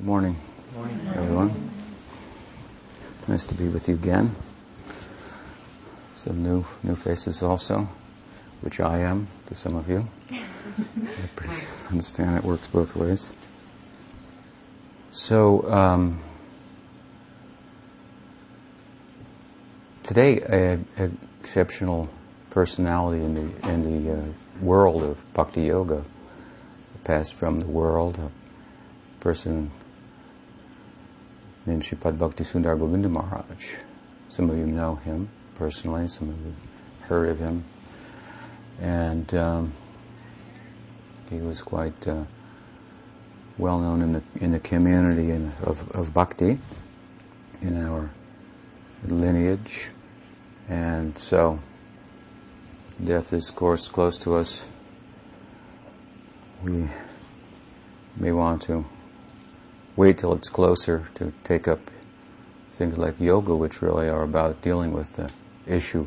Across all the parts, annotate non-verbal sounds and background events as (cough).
Good morning, morning, everyone. Nice to be with you again. Some new new faces also, which I am to some of you. I understand it works both ways. So um, today, an exceptional personality in the in the uh, world of bhakti yoga passed from the world. A person named Sripad Bhakti Sundar Govinda Maharaj. Some of you know him personally, some of you heard of him. And um, he was quite uh, well known in the, in the community in, of, of bhakti, in our lineage. And so, death is, of course, close to us. We may want to wait till it's closer to take up things like yoga, which really are about dealing with the issue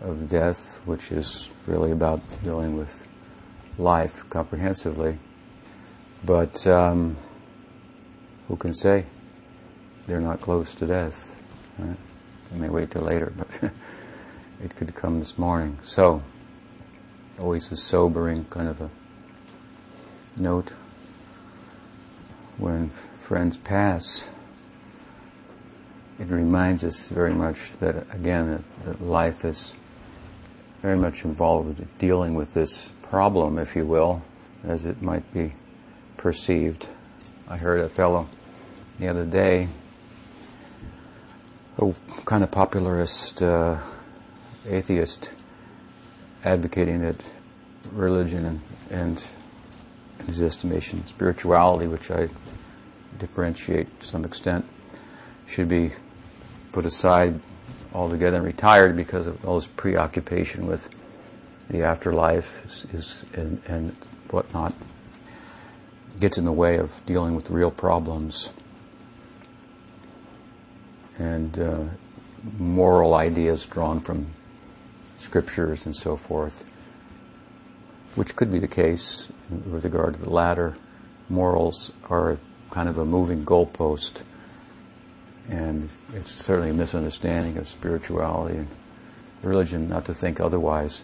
of death, which is really about dealing with life comprehensively. But um, who can say they're not close to death? Right? They may wait till later, but (laughs) it could come this morning. So, always a sobering kind of a note when friends pass, it reminds us very much that, again, that, that life is very much involved with dealing with this problem, if you will, as it might be perceived. I heard a fellow the other day, a kind of popularist uh, atheist, advocating that religion and, and in his estimation, spirituality, which I differentiate to some extent, should be put aside altogether and retired because of all his preoccupation with the afterlife is, is and, and whatnot gets in the way of dealing with real problems and uh, moral ideas drawn from scriptures and so forth, which could be the case with regard to the latter. Morals are kind of a moving goalpost. And it's certainly a misunderstanding of spirituality and religion not to think otherwise.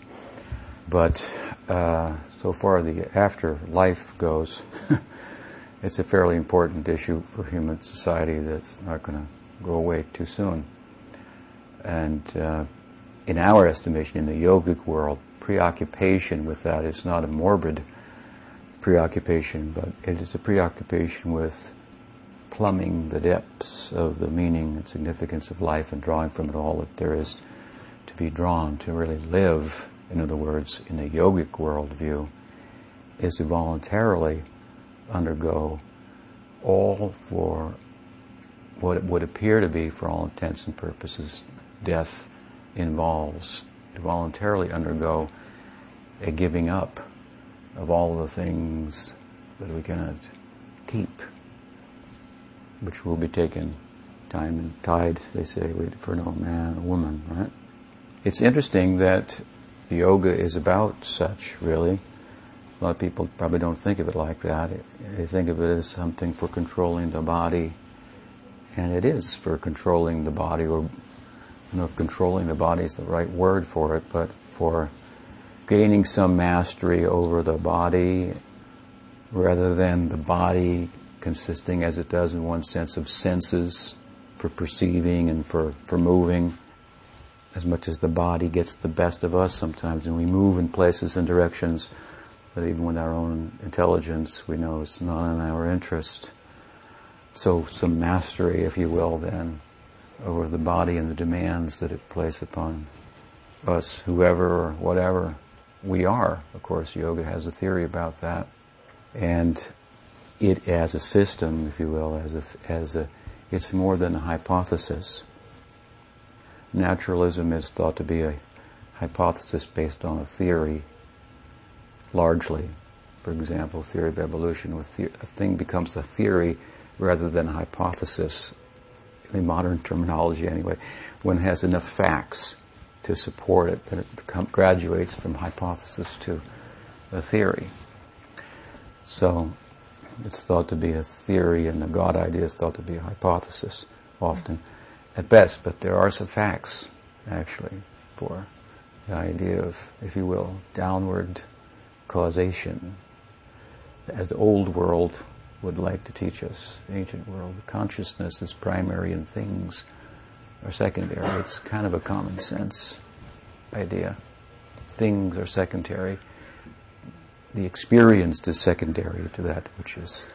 But uh, so far the afterlife goes, (laughs) it's a fairly important issue for human society that's not going to go away too soon. And uh, in our estimation, in the yogic world, preoccupation with that is not a morbid preoccupation, but it is a preoccupation with plumbing the depths of the meaning and significance of life and drawing from it all that there is to be drawn, to really live, in other words, in a yogic worldview, is to voluntarily undergo all for what would appear to be, for all intents and purposes, death involves. To voluntarily undergo a giving up of all the things that we cannot keep, which will be taken time and tide, they say, wait for no man or woman, right? It's interesting that yoga is about such, really. A lot of people probably don't think of it like that. They think of it as something for controlling the body, and it is for controlling the body, or I don't know if controlling the body is the right word for it, but for gaining some mastery over the body rather than the body consisting as it does in one sense of senses for perceiving and for, for moving. As much as the body gets the best of us sometimes and we move in places and directions that even with our own intelligence we know it's not in our interest. So some mastery, if you will, then over the body and the demands that it places upon us, whoever or whatever we are. Of course, yoga has a theory about that. And it as a system, if you will, as a, as a, it's more than a hypothesis. Naturalism is thought to be a hypothesis based on a theory, largely. For example, theory of evolution, a thing becomes a theory rather than a hypothesis, in modern terminology anyway, when it has enough facts to support it, then it become, graduates from hypothesis to a theory. So, It's thought to be a theory, and the God idea is thought to be a hypothesis often, at best. But there are some facts, actually, for the idea of, if you will, downward causation, as the old world would like to teach us, the ancient world. Consciousness is primary in things are secondary. It's kind of a common sense idea. Things are secondary. The experienced is secondary to that which is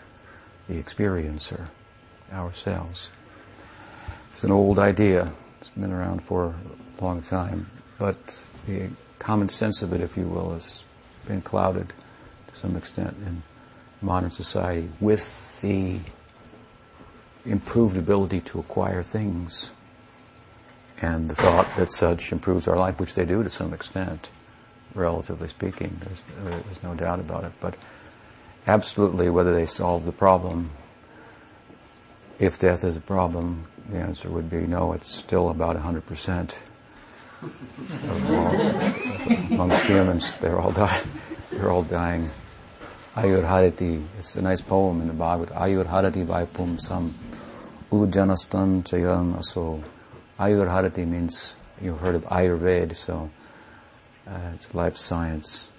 the experiencer, ourselves. It's an old idea. It's been around for a long time. But the common sense of it, if you will, has been clouded to some extent in modern society with the improved ability to acquire things and the thought that such improves our life, which they do to some extent, relatively speaking. There's, there's no doubt about it. But absolutely, whether they solve the problem, if death is a problem, the answer would be no, it's still about 100% amongst humans. They're all dying. They're all dying. Ayur. It's a nice poem in the Bhagavad. Ayur Harati by Pum Sam. Ujanastan Chayam Aso. Ayur Harati means, you've heard of Ayurveda, so uh, it's life science,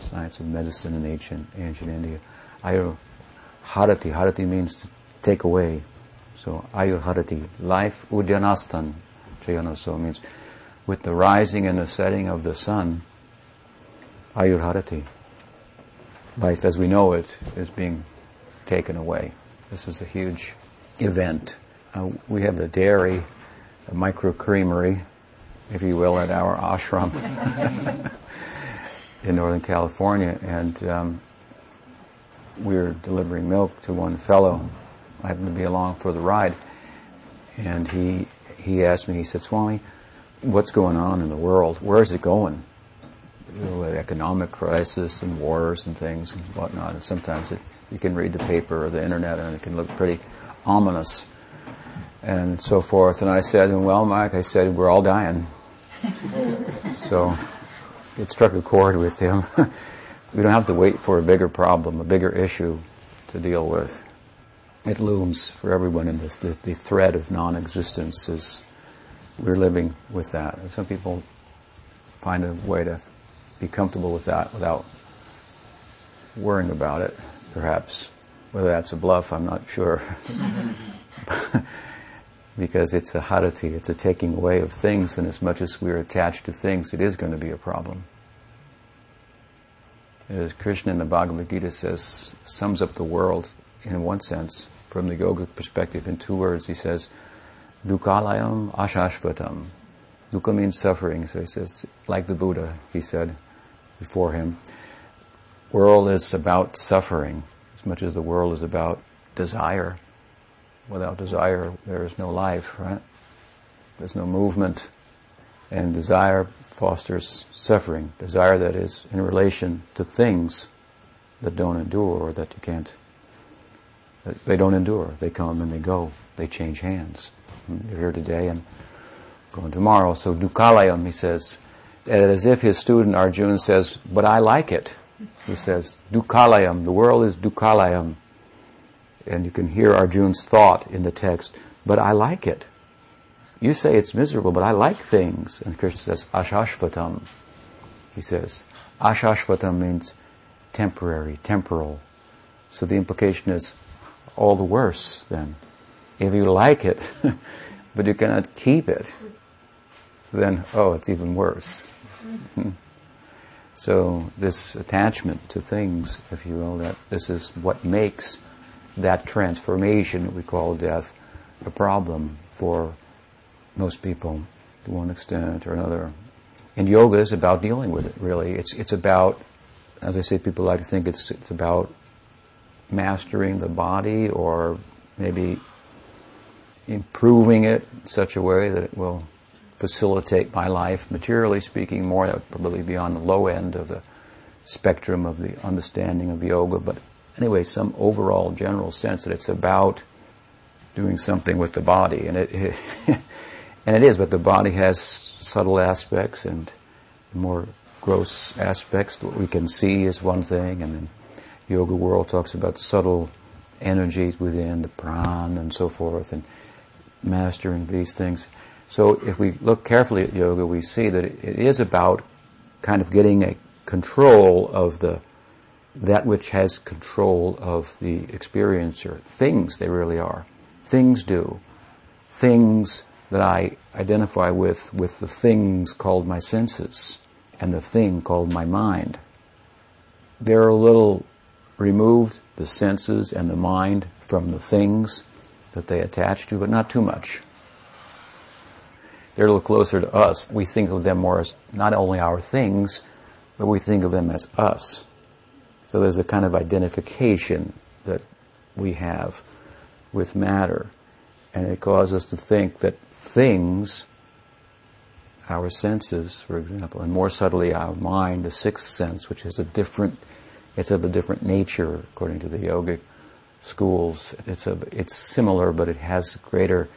science of medicine in ancient, ancient India. Ayur Harati. Means to take away. So Ayur Harati. Life Udyanastan Chayana so means with the rising and the setting of the sun, Ayur Harati life as we know it is being taken away. This is a huge event. Uh, we have the dairy, a micro creamery, if you will, at our ashram (laughs) in Northern California, and um, we are delivering milk to one fellow. I happened to be along for the ride, and he he asked me. He said, "Swami, what's going on in the world? Where is it going?" you know, economic crisis and wars and things and whatnot. And sometimes it, you can read the paper or the internet and it can look pretty ominous and so forth. And I said, well, Mike, I said, we're all dying. (laughs) so it struck a chord with him. (laughs) we don't have to wait for a bigger problem, a bigger issue to deal with. It looms for everyone in this. The, the threat of non-existence is, we're living with that. And some people find a way to be comfortable with that without worrying about it, perhaps. Whether that's a bluff, I'm not sure. (laughs) because it's a harati, it's a taking away of things, and as much as we're attached to things, it is going to be a problem. As Krishna in the Bhagavad Gita says, sums up the world in one sense, from the yogic perspective, in two words. He says, Dukkhalayam ashashvatam. Dukkha means suffering, so he says, like the Buddha, he said, before him. World is about suffering as much as the world is about desire. Without desire, there is no life, right? There's no movement. And desire fosters suffering. Desire that is in relation to things that don't endure or that you can't, they don't endure. They come and they go. They change hands. Hmm, you're here today and going tomorrow. So Dukkhalayam, he says, as if his student Arjuna says, but I like it. He says, Dukkhalayam, the world is Dukkhalayam. And you can hear Arjuna's thought in the text, but I like it. You say it's miserable, but I like things. And Krishna says, Ashashvatam. He says, Ashashvatam means temporary, temporal. So the implication is all the worse then. If you like it, (laughs) but you cannot keep it, then, oh, it's even worse. Mm-hmm. (laughs) so this attachment to things, if you will, that this is what makes that transformation we call death a problem for most people to one extent or another. And yoga is about dealing with it, really. It's, it's about, as I say, people like to think it's, it's about mastering the body or maybe improving it in such a way that it will facilitate my life, materially speaking, more. That would probably be on the low end of the spectrum of the understanding of yoga. But anyway, some overall general sense that it's about doing something with the body, and it, it (laughs) and it is. But the body has subtle aspects and more gross aspects. What we can see is one thing, and then yoga world talks about subtle energies within the prana and so forth, and mastering these things. So if we look carefully at yoga, we see that it is about kind of getting a control of the that which has control of the experiencer. Things they really are. Things do. Things that I identify with with the things called my senses and the thing called my mind. They're a little removed, the senses and the mind, from the things that they attach to, but not too much. They're a little closer to us. We think of them more as not only our things, but we think of them as us. So there's a kind of identification that we have with matter. And it causes us to think that things, our senses, for example, and more subtly our mind, the sixth sense, which is a different, it's of a different nature according to the yogic schools. It's a, it's similar, but it has greater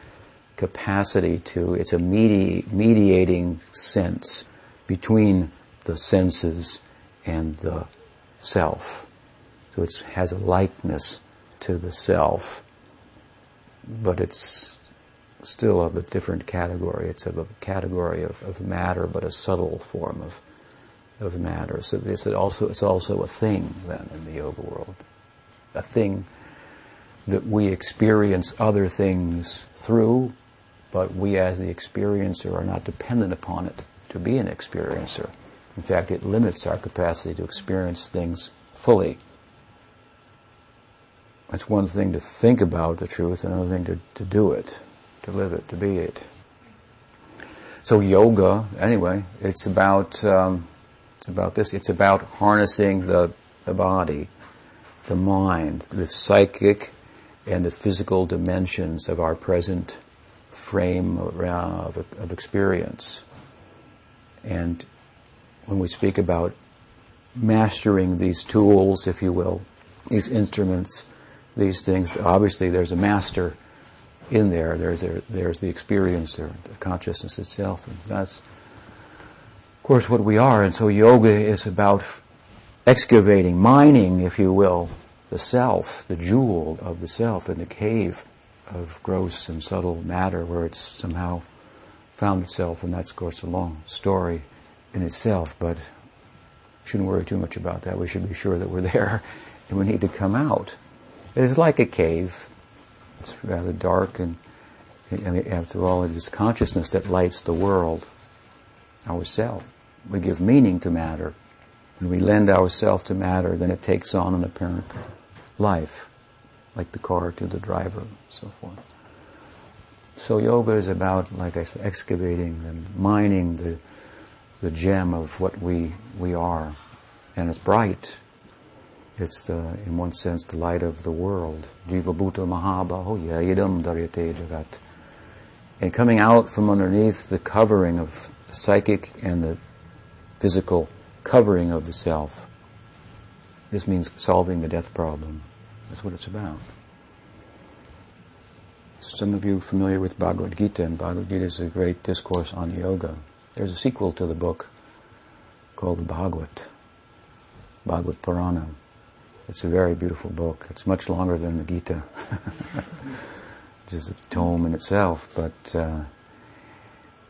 capacity to, it's a medi- mediating sense between the senses and the self. So it has a likeness to the self, but it's still of a different category. It's of a category of, of matter, but a subtle form of of matter. So this also it's also a thing then in the yoga world, a thing that we experience other things through, but we as the experiencer are not dependent upon it to be an experiencer. In fact, it limits our capacity to experience things fully. It's one thing to think about the truth, another thing to, to do it, to live it, to be it. So yoga, anyway, it's about um, it's about this. It's about harnessing the the body, the mind, the psychic and the physical dimensions of our present frame of, of experience. And when we speak about mastering these tools, if you will, these instruments, these things, obviously there's a master in there. There's a, there's the experience, there, the consciousness itself, and that's, of course, what we are. And so yoga is about excavating, mining, if you will, the self, the jewel of the self in the cave of gross and subtle matter where it's somehow found itself, and that's, of course, a long story in itself, but shouldn't worry too much about that. We should be sure that we're (laughs) there and we need to come out. It is like a cave. It's rather dark and, and after all, it is consciousness that lights the world, ourself. We give meaning to matter. When we lend ourself to matter, then it takes on an apparent life, like the car to the driver, and so forth. So yoga is about, like I said, excavating and mining the the gem of what we we are, and it's bright. It's the, in one sense, the light of the world. Jiva Bhuta Mahabahoya Yidam Daryate Jagat. And coming out from underneath the covering of the psychic and the physical covering of the self. This means solving the death problem. That's what it's about. Some of you familiar with Bhagavad Gita, and Bhagavad Gita is a great discourse on yoga. There's a sequel to the book called the Bhagavad, Bhagavata Purana. It's a very beautiful book. It's much longer than the Gita, (laughs) which is a tome in itself. But uh,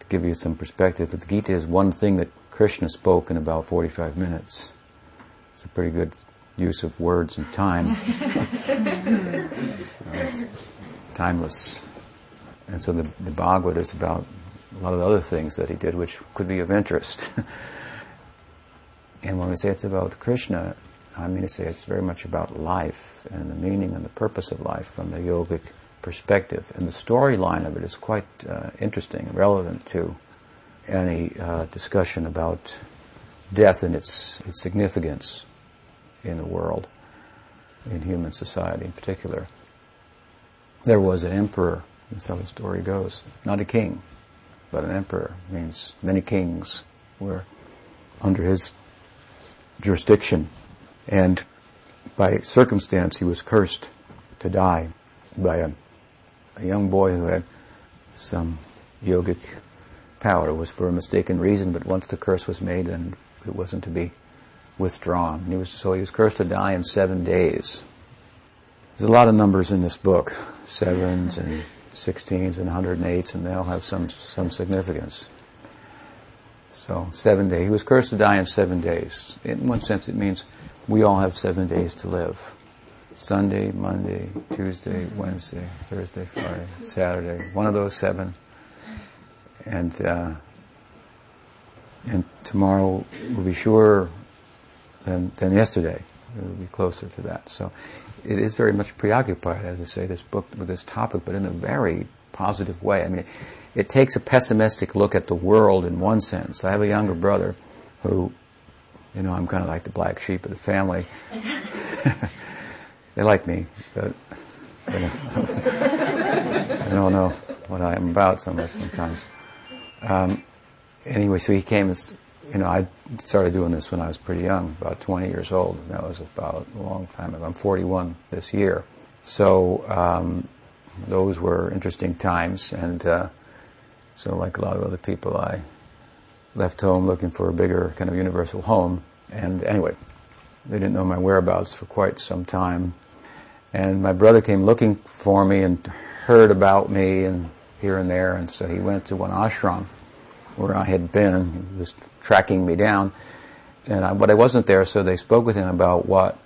to give you some perspective, the Gita is one thing that Krishna spoke in about 45 minutes. It's a pretty good use of words and time. (laughs) it's timeless. And so the, the Bhagavad is about a lot of other things that he did which could be of interest. (laughs) and when we say it's about Krishna, I mean to say it's very much about life and the meaning and the purpose of life from the yogic perspective. And the storyline of it is quite uh, interesting and relevant to any uh, discussion about death and its, its significance in the world, in human society in particular. There was an emperor, that's how the story goes, not a king, but an emperor means many kings were under his jurisdiction. And by circumstance, he was cursed to die by a, a young boy who had some yogic power. It was for a mistaken reason, but once the curse was made, then it wasn't to be withdrawn. And he was, so he was cursed to die in seven days. There's a lot of numbers in this book, sevens and sixteens and 108s, and they all have some, some significance. So seven days. He was cursed to die in seven days. In one sense, it means we all have seven days to live. Sunday, Monday, Tuesday, Wednesday, Thursday, Friday, Saturday. One of those seven. And uh, and tomorrow will be sure than than yesterday. It will be closer to that. So it is very much preoccupied, as I say, this book with this topic, but in a very positive way. I mean, it, it takes a pessimistic look at the world in one sense. I have a younger brother who, you know, I'm kind of like the black sheep of the family. (laughs) they like me, but you know, (laughs) I don't know what I am about so much sometimes. Um, anyway, so he came as, you know, I started doing this when I was pretty young, about 20 years old. That was about a long time ago. I'm 41 this year. So um, those were interesting times, and uh, so like a lot of other people, I left home looking for a bigger kind of universal home. And anyway, they didn't know my whereabouts for quite some time. And my brother came looking for me and heard about me and here and there, and so he went to one ashram where I had been. He was tracking me down, and I, but I wasn't there, so they spoke with him about what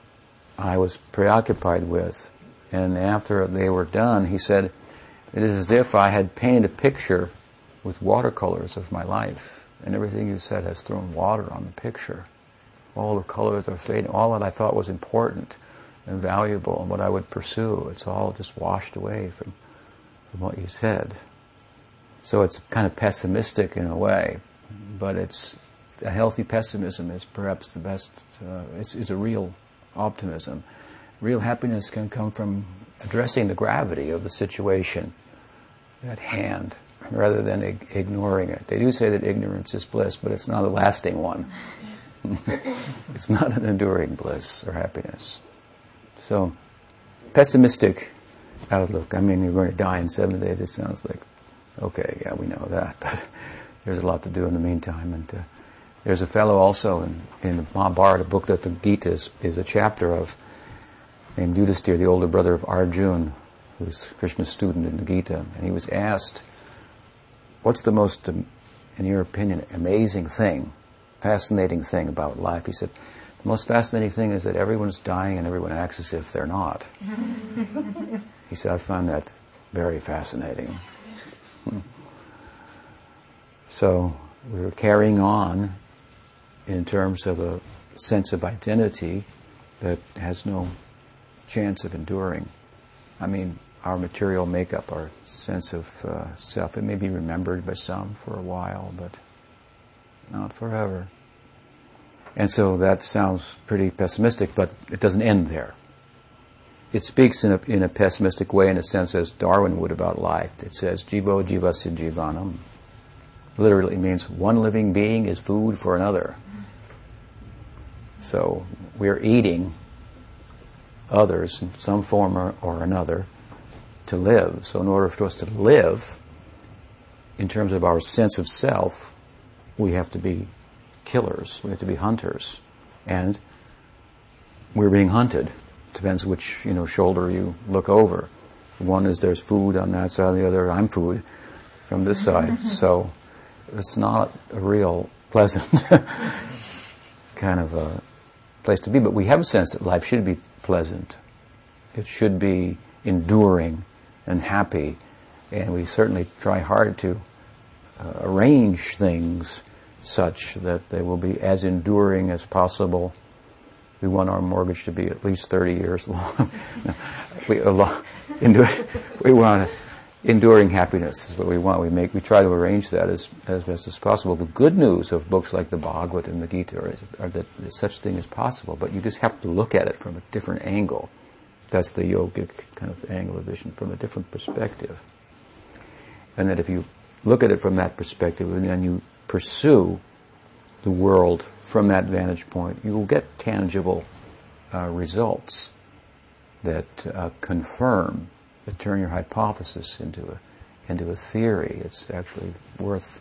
I was preoccupied with. And after they were done, he said, "It is as if I had painted a picture with watercolors of my life, and everything you said has thrown water on the picture. All the colors are fading. All that I thought was important and valuable and what I would pursue, it's all just washed away from, from what you said." So it's kind of pessimistic in a way, but it's a healthy pessimism is perhaps the best. Uh, it's, it's a real optimism. Real happiness can come from addressing the gravity of the situation at hand rather than ig- ignoring it. They do say that ignorance is bliss, but it's not a lasting one. (laughs) it's not an enduring bliss or happiness. So, pessimistic outlook. I mean, you're going to die in seven days. It sounds like Okay, yeah, we know that, (laughs) but there's a lot to do in the meantime. And uh, there's a fellow also in, in the Mahabharata, book that the Gita is, is a chapter of, named Yudhisthira, the older brother of Arjun, who's Krishna's student in the Gita. And he was asked, what's the most, um, in your opinion, amazing thing, fascinating thing about life? He said, the most fascinating thing is that everyone's dying and everyone acts as if they're not. (laughs) he said, I find that very fascinating. So we're carrying on in terms of a sense of identity that has no chance of enduring. I mean, our material makeup, our sense of uh, self, it may be remembered by some for a while, but not forever. And so that sounds pretty pessimistic, but it doesn't end there it speaks in a, in a pessimistic way, in a sense, as Darwin would about life. It says, Jivo jivasya jivanam. Literally means one living being is food for another. So we're eating others in some form or, or another to live. So in order for us to live, in terms of our sense of self, we have to be killers. We have to be hunters. And we're being hunted depends which you know shoulder you look over. One is there's food on that side, the other I'm food from this side. So it's not a real pleasant (laughs) kind of a place to be. But we have a sense that life should be pleasant. It should be enduring and happy, and we certainly try hard to uh, arrange things such that they will be as enduring as possible we want our mortgage to be at least 30 years long. no, (laughs) we, uh, we want enduring happiness is what we want. We make, we try to arrange that as, as best as possible. The good news of books like the Bhagavad and the Gita are, are that such thing is possible, but you just have to look at it from a different angle. That's the yogic kind of angle of vision, from a different perspective. And that if you look at it from that perspective and then you pursue the world from that vantage point, you will get tangible uh, results that uh, confirm, that turn your hypothesis into a, into a theory. It's actually worth,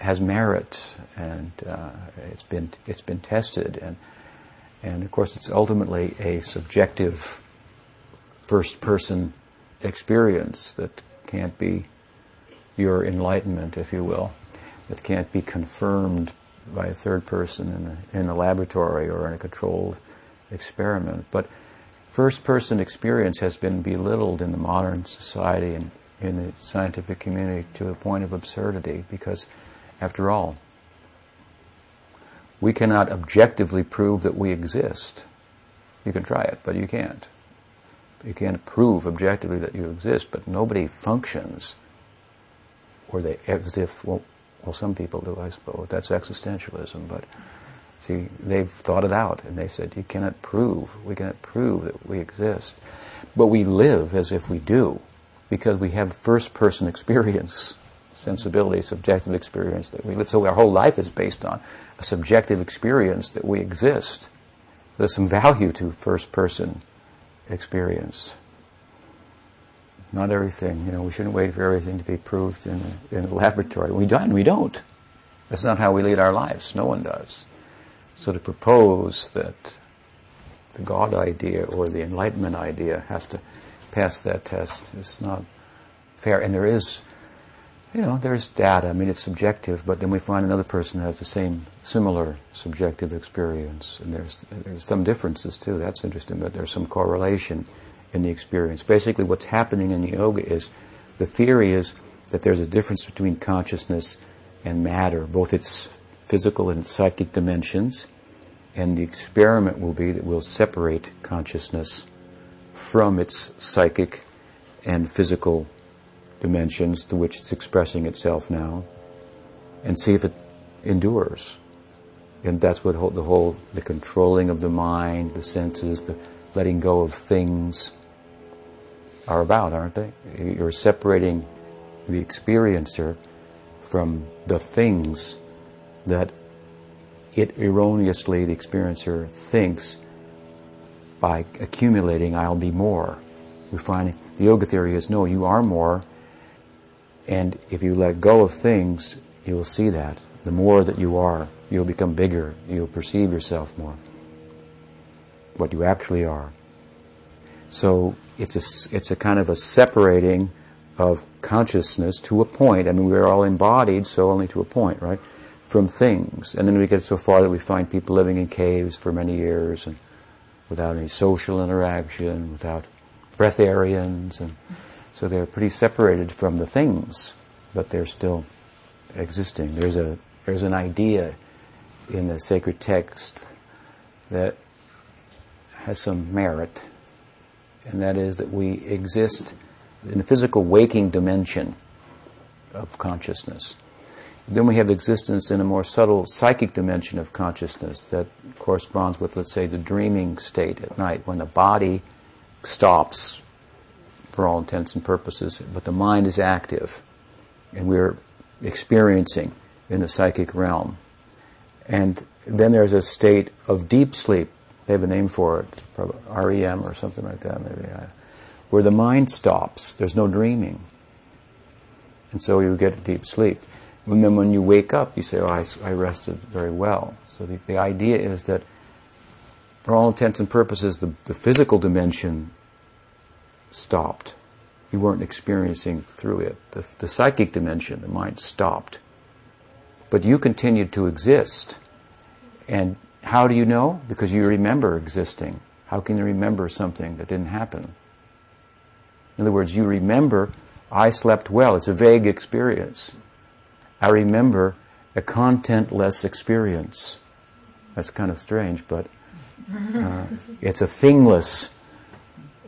has merit, and uh, it's been it's been tested, and And of course, it's ultimately a subjective first person experience that can't be your enlightenment, if you will, that can't be confirmed by a third person in a, in a laboratory or in a controlled experiment. But first person experience has been belittled in the modern society and in the scientific community to a point of absurdity because, after all, we cannot objectively prove that we exist. You can try it, but you can't. You can't prove objectively that you exist, but nobody functions, or they as if well, well, some people do, I suppose. That's existentialism, but see, they've thought it out, and they said you cannot prove, we cannot prove that we exist, but we live as if we do, because we have first-person (laughs) experience, sensibility, subjective experience that we live. So our whole life is based on a subjective experience that we exist. There's some value to first person experience. Not everything, you know, we shouldn't wait for everything to be proved in a, in a laboratory. We don't, we don't. That's not how we lead our lives. No one does. So to propose that the God idea or the enlightenment idea has to pass that test is not fair. And there is you know, there's data. I mean, it's subjective, but then we find another person has the same, similar subjective experience, and there's there's some differences too. That's interesting, but there's some correlation in the experience. Basically, what's happening in the yoga is the theory is that there's a difference between consciousness and matter, both its physical and psychic dimensions, and the experiment will be that we'll separate consciousness from its psychic and physical dimensions to which it's expressing itself now and see if it endures. And that's what the whole, the controlling of the mind, the senses, the letting go of things are about, aren't they? You're separating the experiencer from the things that it erroneously, the experiencer thinks by accumulating, I'll be more. We find the yoga theory is no, you are more, and if you let go of things, you will see that. The more that you are, you'll become bigger. You'll perceive yourself more. What you actually are. So it's a, it's a kind of a separating of consciousness to a point. I mean, we're all embodied, so only to a point, right? From things. And then we get so far that we find people living in caves for many years and without any social interaction, without breatharians and so they're pretty separated from the things, but they're still existing. There's a there's an idea in the sacred text that has some merit, and that is that we exist in the physical waking dimension of consciousness. Then we have existence in a more subtle psychic dimension of consciousness that corresponds with, let's say, the dreaming state at night when the body stops for all intents and purposes, but the mind is active, and we're experiencing in the psychic realm. And then there's a state of deep sleep. They have a name for it, probably REM or something like that, maybe, where the mind stops. There's no dreaming. And so you get a deep sleep. And then when you wake up, you say, oh, I, I rested very well. So the, the idea is that, for all intents and purposes, the, the physical dimension stopped. You weren't experiencing through it. The, the psychic dimension, the mind stopped. But you continued to exist. And how do you know? Because you remember existing. How can you remember something that didn't happen? In other words, you remember, I slept well. It's a vague experience. I remember a contentless experience. That's kind of strange, but uh, it's a thingless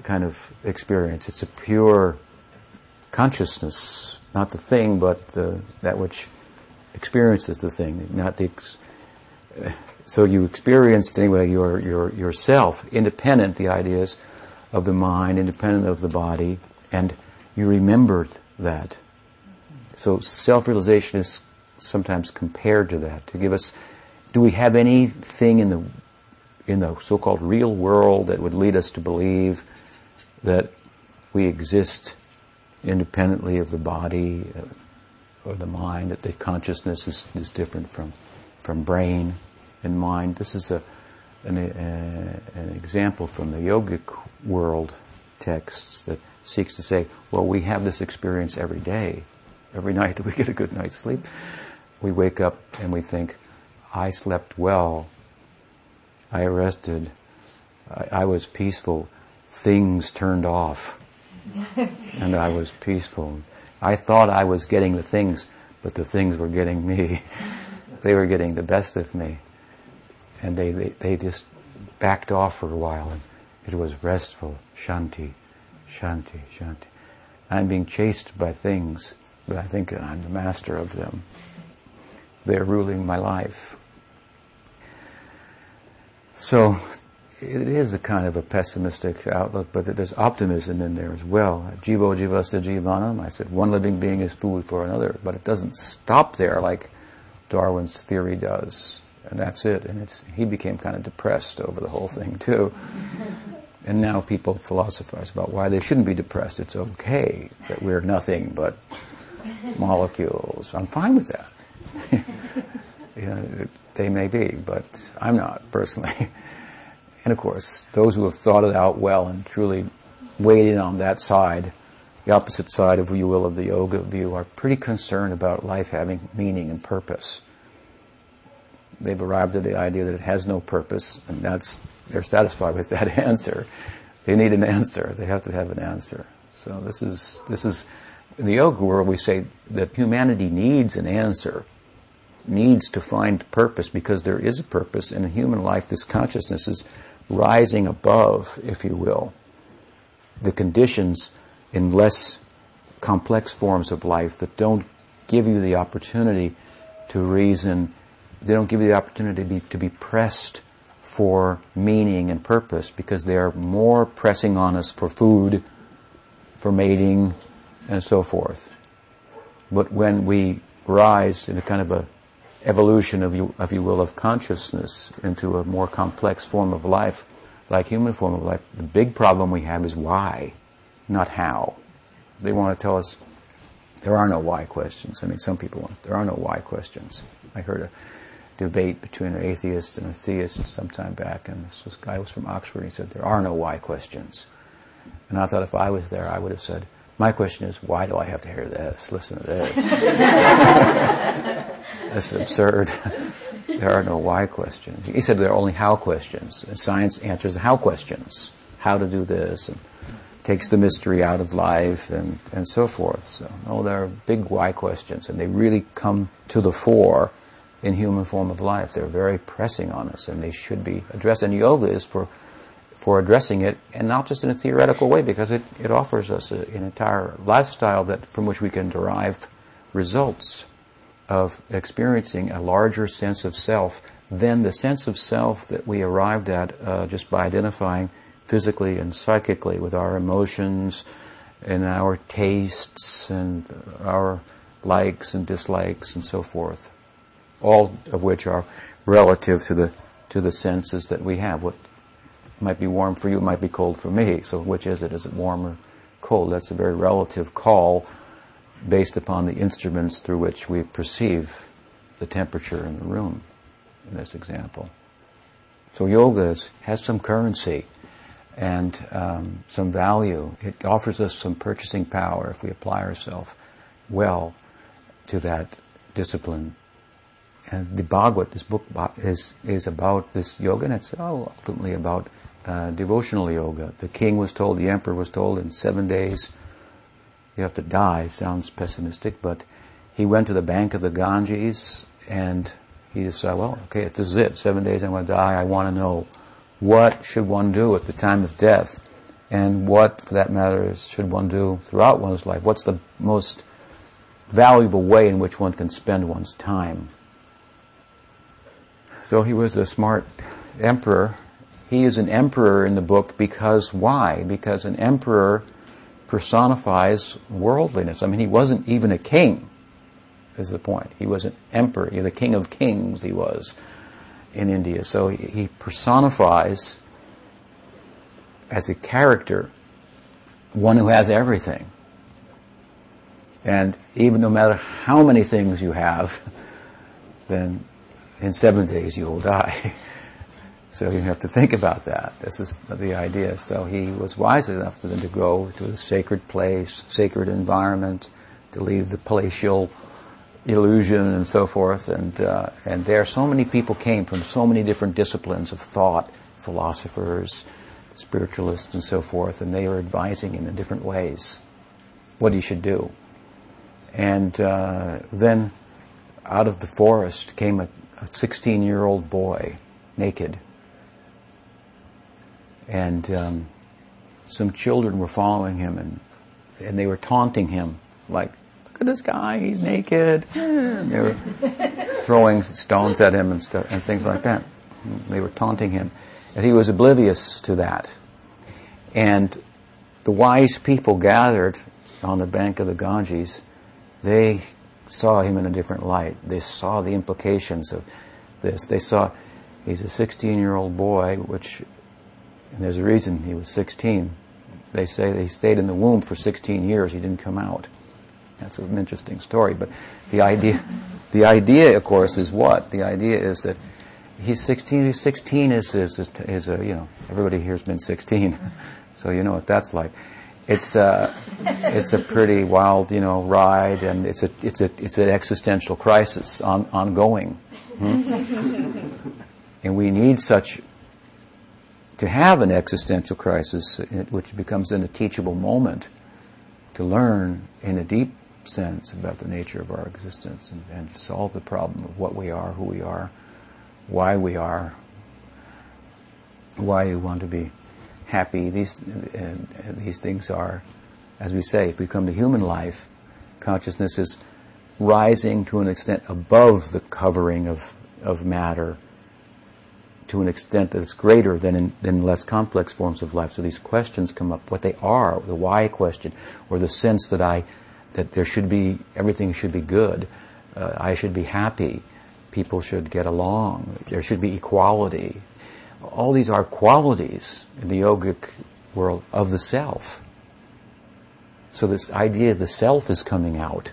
kind of experience. It's a pure consciousness, not the thing, but the, that which experiences the thing, not the. Ex- so you experienced anyway your, your yourself, independent the ideas of the mind, independent of the body, and you remembered that. So self-realization is sometimes compared to that to give us. Do we have anything in the in the so-called real world that would lead us to believe that we exist independently of the body uh, or the mind, that the consciousness is, is different from, from brain and mind. This is a, an, uh, an example from the yogic world texts that seeks to say, well, we have this experience every day. Every (laughs) night that we get a good night's sleep, we wake up and we think, I slept well. I rested. I, I was peaceful. Things turned off. (laughs) and I was peaceful. I thought I was getting the things, but the things were getting me. (laughs) they were getting the best of me. And they, they, they just backed off for a while and it was restful. Shanti, shanti, shanti. I'm being chased by things, but I think that I'm the master of them. They're ruling my life. So it is a kind of a pessimistic outlook, but there's optimism in there as well. Jivo jivasya jivanam, I said one living being is food for another, but it doesn't stop there like Darwin's theory does. And that's it. And he became kind of depressed over the whole thing too. And now people philosophize about why they shouldn't be depressed. It's okay that we're nothing but molecules. I'm fine with that. (laughs) you know, they may be, but I'm not personally. (laughs) And of course, those who have thought it out well and truly weighed in on that side, the opposite side, if you will, of the yoga view, are pretty concerned about life having meaning and purpose. They've arrived at the idea that it has no purpose, and that's they're satisfied with that (laughs) answer. They need an answer. They have to have an answer. So this is this is in the yoga world we say that humanity needs an answer needs to find purpose because there is a purpose in human life. This consciousness is rising above, if you will, the conditions in less complex forms of life that don't give you the opportunity to reason. They don't give you the opportunity to be, to be pressed for meaning and purpose because they are more pressing on us for food, for mating, and so forth. But when we rise in a kind of a evolution of you, if you will, of consciousness into a more complex form of life, like human form of life, the big problem we have is why, not how. They want to tell us there are no why questions. I mean, some people want, there are no why questions. I heard a debate between an atheist and a theist some time back, and this was, guy was from Oxford, and he said, there are no why questions. And I thought if I was there, I would have said, my question is, why do I have to hear this? Listen to this. (laughs) this is absurd. there are no why questions. He said there are only how questions. And science answers the how questions. How to do this, and takes the mystery out of life, and, and so forth. So, oh, there are big why questions, and they really come to the fore in human form of life. They're very pressing on us, and they should be addressed. And yoga is for for addressing it, and not just in a theoretical way, because it, it offers us a, an entire lifestyle that from which we can derive results of experiencing a larger sense of self than the sense of self that we arrived at uh, just by identifying physically and psychically with our emotions and our tastes and our likes and dislikes and so forth, all of which are relative to the to the senses that we have. What might be warm for you, might be cold for me. So which is it? Is it warm or cold? That's a very relative call based upon the instruments through which we perceive the temperature in the room, in this example. So yoga has some currency and um, some value. It offers us some purchasing power if we apply ourselves well to that discipline. And the Bhagavad, this book, is, is about this yoga, and it's ultimately about uh, devotional yoga. The king was told, the emperor was told, in seven days you have to die. Sounds pessimistic, but he went to the bank of the Ganges and he decided, well, okay, this is it. Seven days I'm going to die. I want to know what should one do at the time of death, and what, for that matter, should one do throughout one's life. What's the most valuable way in which one can spend one's time? So he was a smart emperor he is an emperor in the book because why? Because an emperor personifies worldliness. I mean, he wasn't even a king, is the point. He was an emperor, the king of kings, he was in India. So he personifies as a character one who has everything. And even no matter how many things you have, (laughs) then in seven days you will die. (laughs) So you have to think about that. This is the idea. So he was wise enough to, to go to a sacred place, sacred environment, to leave the palatial illusion and so forth. And, uh, and there, so many people came from so many different disciplines of thought, philosophers, spiritualists, and so forth, and they were advising him in different ways what he should do. And uh, then out of the forest came a 16 year old boy, naked. And um, some children were following him and, and they were taunting him, like, look at this guy, he's naked. And they were (laughs) throwing stones at him and, stuff, and things like that. They were taunting him. And he was oblivious to that. And the wise people gathered on the bank of the Ganges, they saw him in a different light. They saw the implications of this. They saw he's a 16 year old boy, which, and there's a reason he was 16. They say he stayed in the womb for 16 years, he didn't come out. That's an interesting story, but the idea, (laughs) the idea, of course, is what? The idea is that he's 16. He's 16 is, is, is, a, you know, everybody here's been 16, (laughs) so you know what that's like it's a, it's a pretty wild, you know, ride, and it's a, it's a, it's an existential crisis on, ongoing. Hmm? and we need such to have an existential crisis, which becomes in a teachable moment, to learn in a deep sense about the nature of our existence and, and solve the problem of what we are, who we are, why we are, why we want to be happy. These, uh, these things are, as we say, if we come to human life, consciousness is rising to an extent above the covering of, of matter to an extent that is greater than in, than less complex forms of life. So these questions come up, what they are, the why question, or the sense that I, that there should be, everything should be good, uh, I should be happy, people should get along, there should be equality, all these are qualities in the yogic world of the self. So this idea of the self is coming out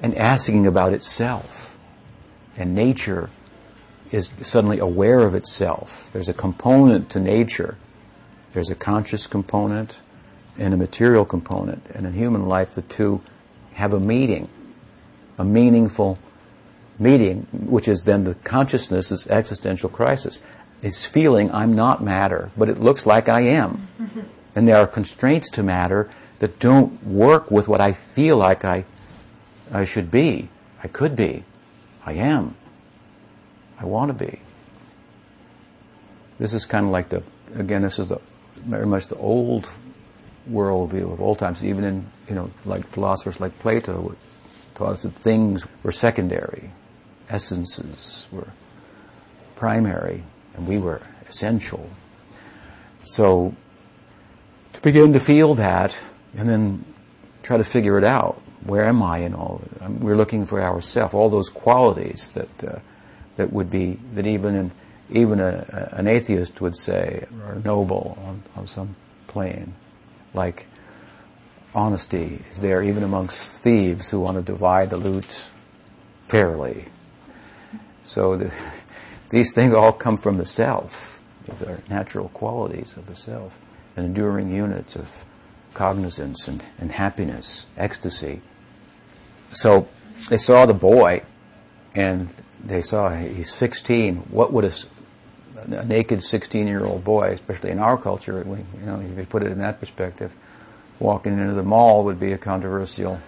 and asking about itself. And nature is suddenly aware of itself. There's a component to nature. There's a conscious component and a material component. And in human life, the two have a meeting, a meaningful meeting, which is then the consciousness existential crisis. It's feeling I'm not matter, but it looks like I am. (laughs) And there are constraints to matter that don't work with what I feel like I, I should be, I could be, I am, I want to be. This is kind of like the, again, this is the, very much the old worldview of old times, even in, you know, like philosophers like Plato taught us that things were secondary essences were primary and we were essential. So to begin to feel that and then try to figure it out. Where am I in all of it? We're looking for ourselves, all those qualities that uh, that would be that even in, even a, an atheist would say are noble on, on some plane, like honesty is there even amongst thieves who want to divide the loot fairly. So the, (laughs) these things all come from the self. These are natural qualities of the self, an enduring unit of cognizance and, and happiness, ecstasy. So they saw the boy, and they saw he's 16. What would a, a naked 16-year-old boy, especially in our culture, we, you know, if you put it in that perspective, walking into the mall would be a controversial,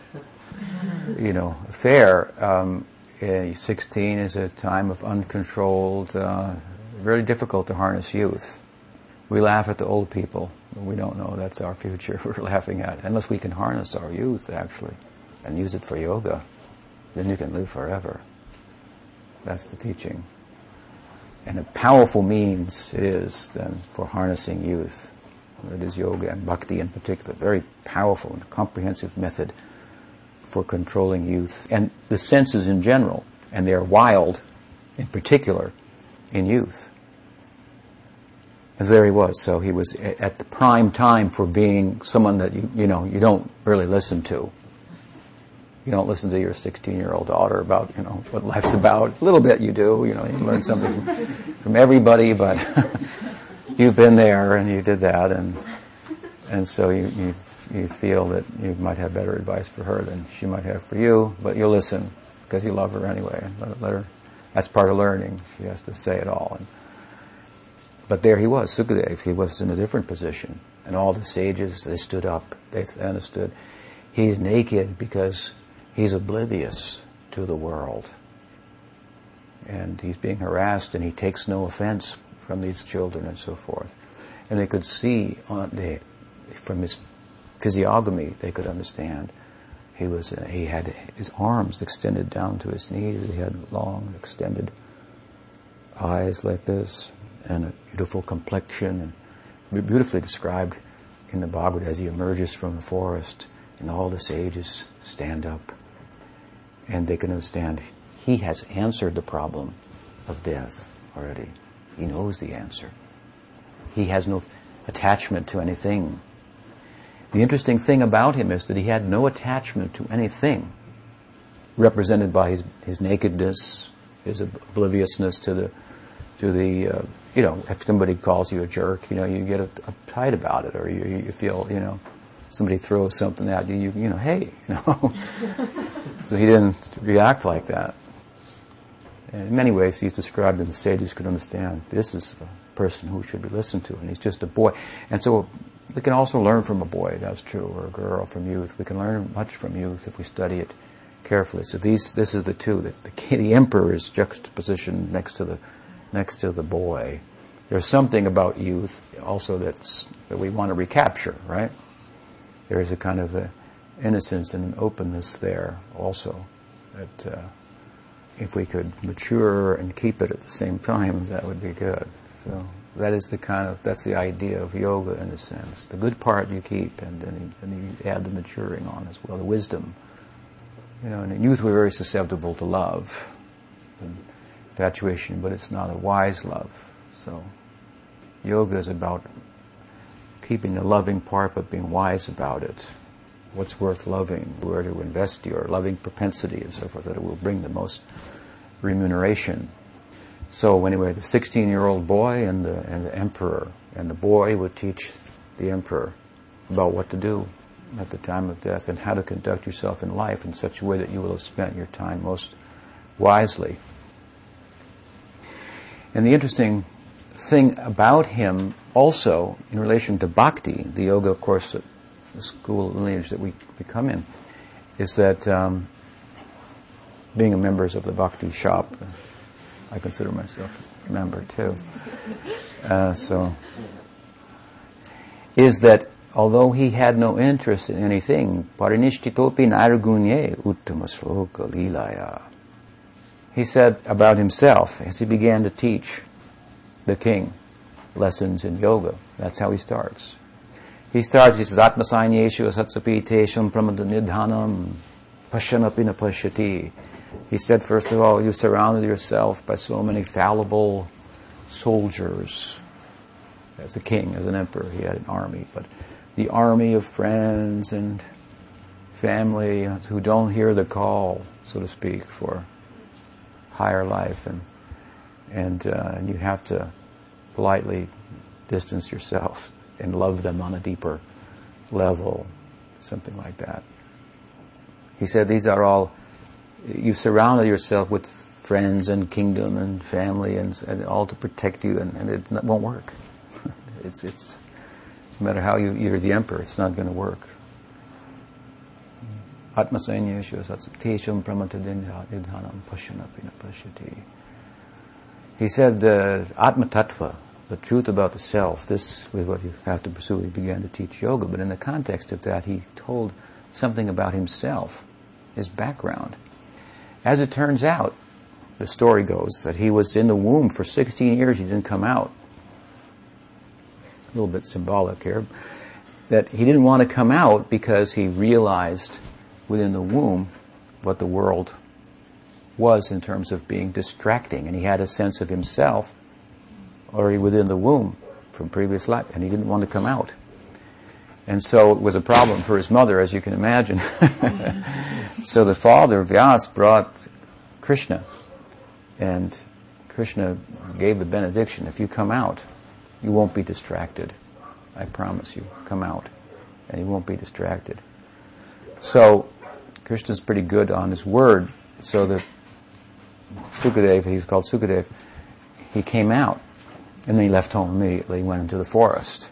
(laughs) you know, affair. Um, uh, 16 is a time of uncontrolled, uh, very difficult to harness youth. We laugh at the old people. We don't know that's our future (laughs) we're laughing at. Unless we can harness our youth, actually, and use it for yoga, then you can live forever. That's the teaching. And a powerful means it is then for harnessing youth. It is yoga and bhakti in particular. Very powerful and comprehensive method for controlling youth and the senses in general, and they're wild in particular in youth. As there he was, so he was at the prime time for being someone that you, you know you don't really listen to. You don't listen to your 16 year old daughter about, you know, what life's about. A little bit you do, you know, you learn something from, (laughs) from everybody, but (laughs) you've been there and you did that and, and so you, you, you feel that you might have better advice for her than she might have for you, but you'll listen because you love her anyway. Let, let her, that's part of learning. She has to say it all. And, but there he was, Sukadev. He was in a different position. And all the sages, they stood up. They understood. He's naked because he's oblivious to the world. And he's being harassed and he takes no offense from these children and so forth. And they could see on the, from his physiognomy, they could understand. He was, uh, he had his arms extended down to his knees. He had long, extended eyes like this and a beautiful complexion and beautifully described in the Bhagavad as he emerges from the forest and all the sages stand up and they can understand he has answered the problem of death already. He knows the answer. He has no attachment to anything. The interesting thing about him is that he had no attachment to anything represented by his, his nakedness, his obliviousness to the, to the uh, you know, if somebody calls you a jerk, you know, you get uptight about it, or you, you feel, you know, somebody throws something at you, you, you know, hey, (laughs) you know. so he didn't react like that. And in many ways, he's described, and the sages could understand this is a person who should be listened to, and he's just a boy. And so we can also learn from a boy, that's true, or a girl from youth. We can learn much from youth if we study it carefully. So these, this is the two. The, the, the emperor is juxtaposition next to the next to the boy. There's something about youth also that's, that we want to recapture, right? There's a kind of a innocence and openness there also that uh, if we could mature and keep it at the same time, that would be good. So that is the kind of that's the idea of yoga in a sense. The good part you keep, and then you, and you add the maturing on as well, the wisdom. You know, in youth we're very susceptible to love. And infatuation, but it's not a wise love. So, yoga is about keeping the loving part, but being wise about it. What's worth loving, where to invest your loving propensity, and so forth, that it will bring the most remuneration. So, anyway, the 16 year old boy and the, and the emperor, and the boy would teach the emperor about what to do at the time of death and how to conduct yourself in life in such a way that you will have spent your time most wisely. And the interesting thing about him also in relation to bhakti, the yoga, of course, the school lineage that we, we come in, is that um, being a members of the bhakti shop, I consider myself a member too. Uh, so, is that although he had no interest in anything, parinishthitopi nargunye uttama lilaya he said about himself as he began to teach the king lessons in yoga. That's how he starts. He starts, he says, Atmasanyeshu asatsapitesham pramadhanidhanam pashanapina pashyati. He said, first of all, you surrounded yourself by so many fallible soldiers. As a king, as an emperor, he had an army, but the army of friends and family who don't hear the call, so to speak, for higher life, and and uh, and you have to politely distance yourself and love them on a deeper level, something like that. He said these are all you surrounded yourself with friends and kingdom and family and, and all to protect you, and, and it won't work. (laughs) it's it's no matter how you, you're the emperor, it's not going to work. He said the Atma Tattva, the truth about the self, this is what you have to pursue. He began to teach yoga, but in the context of that, he told something about himself, his background. As it turns out, the story goes that he was in the womb for 16 years, he didn't come out. A little bit symbolic here. That he didn't want to come out because he realized within the womb what the world was in terms of being distracting. And he had a sense of himself already within the womb from previous life, and he didn't want to come out. And so it was a problem for his mother, as you can imagine. (laughs) So the father, Vyas, brought Krishna, and Krishna gave the benediction if you come out, you won't be distracted. I promise you, come out, and you won't be distracted. So, Krishna's pretty good on his word, so the Sukadev, he's called Sukadev, he came out, and then he left home immediately, went into the forest,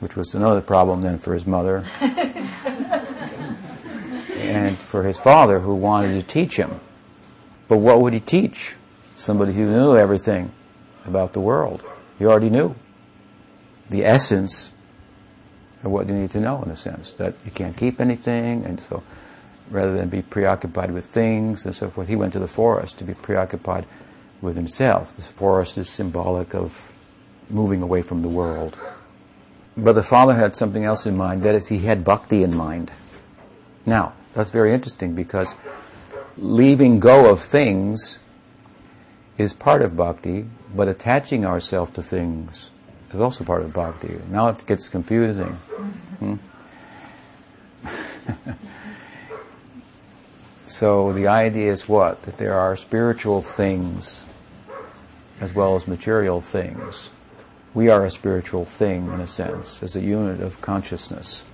which was another problem then for his mother. (laughs) and for his father who wanted to teach him. But what would he teach? Somebody who knew everything about the world. He already knew the essence of what you need to know in a sense, that you can't keep anything, and so rather than be preoccupied with things and so forth, he went to the forest to be preoccupied with himself. The forest is symbolic of moving away from the world. But the father had something else in mind, that is, he had bhakti in mind. Now, that's very interesting because leaving go of things is part of bhakti, but attaching ourselves to things is also part of bhakti. Now it gets confusing. Hmm? (laughs) so the idea is what? That there are spiritual things as well as material things. We are a spiritual thing in a sense, as a unit of consciousness.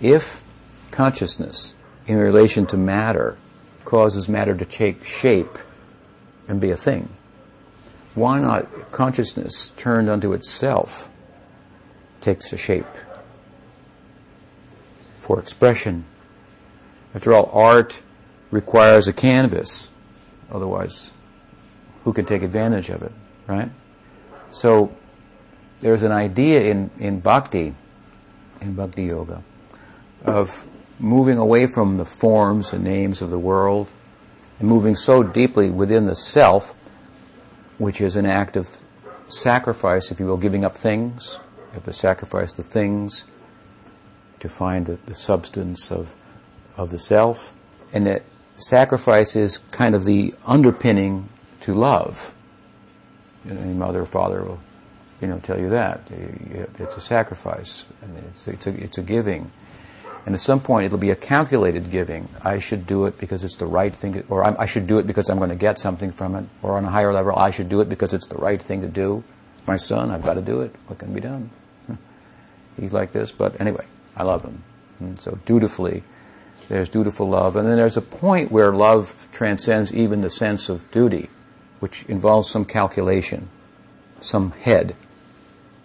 If consciousness in relation to matter causes matter to take shape and be a thing. Why not consciousness turned unto itself takes a shape for expression? After all, art requires a canvas. Otherwise, who can take advantage of it, right? So, there's an idea in, in bhakti, in bhakti yoga, of moving away from the forms and names of the world and moving so deeply within the self, which is an act of sacrifice, if you will, giving up things. You have to sacrifice the things to find the, the substance of, of the self. And that sacrifice is kind of the underpinning to love. You know, any mother or father will, you know, tell you that. It's a sacrifice. and it's, it's, a, it's a giving. And at some point, it'll be a calculated giving. I should do it because it's the right thing, to, or I should do it because I'm going to get something from it. Or on a higher level, I should do it because it's the right thing to do. My son, I've got to do it. What can be done? (laughs) He's like this, but anyway, I love him. And so dutifully, there's dutiful love. And then there's a point where love transcends even the sense of duty, which involves some calculation, some head.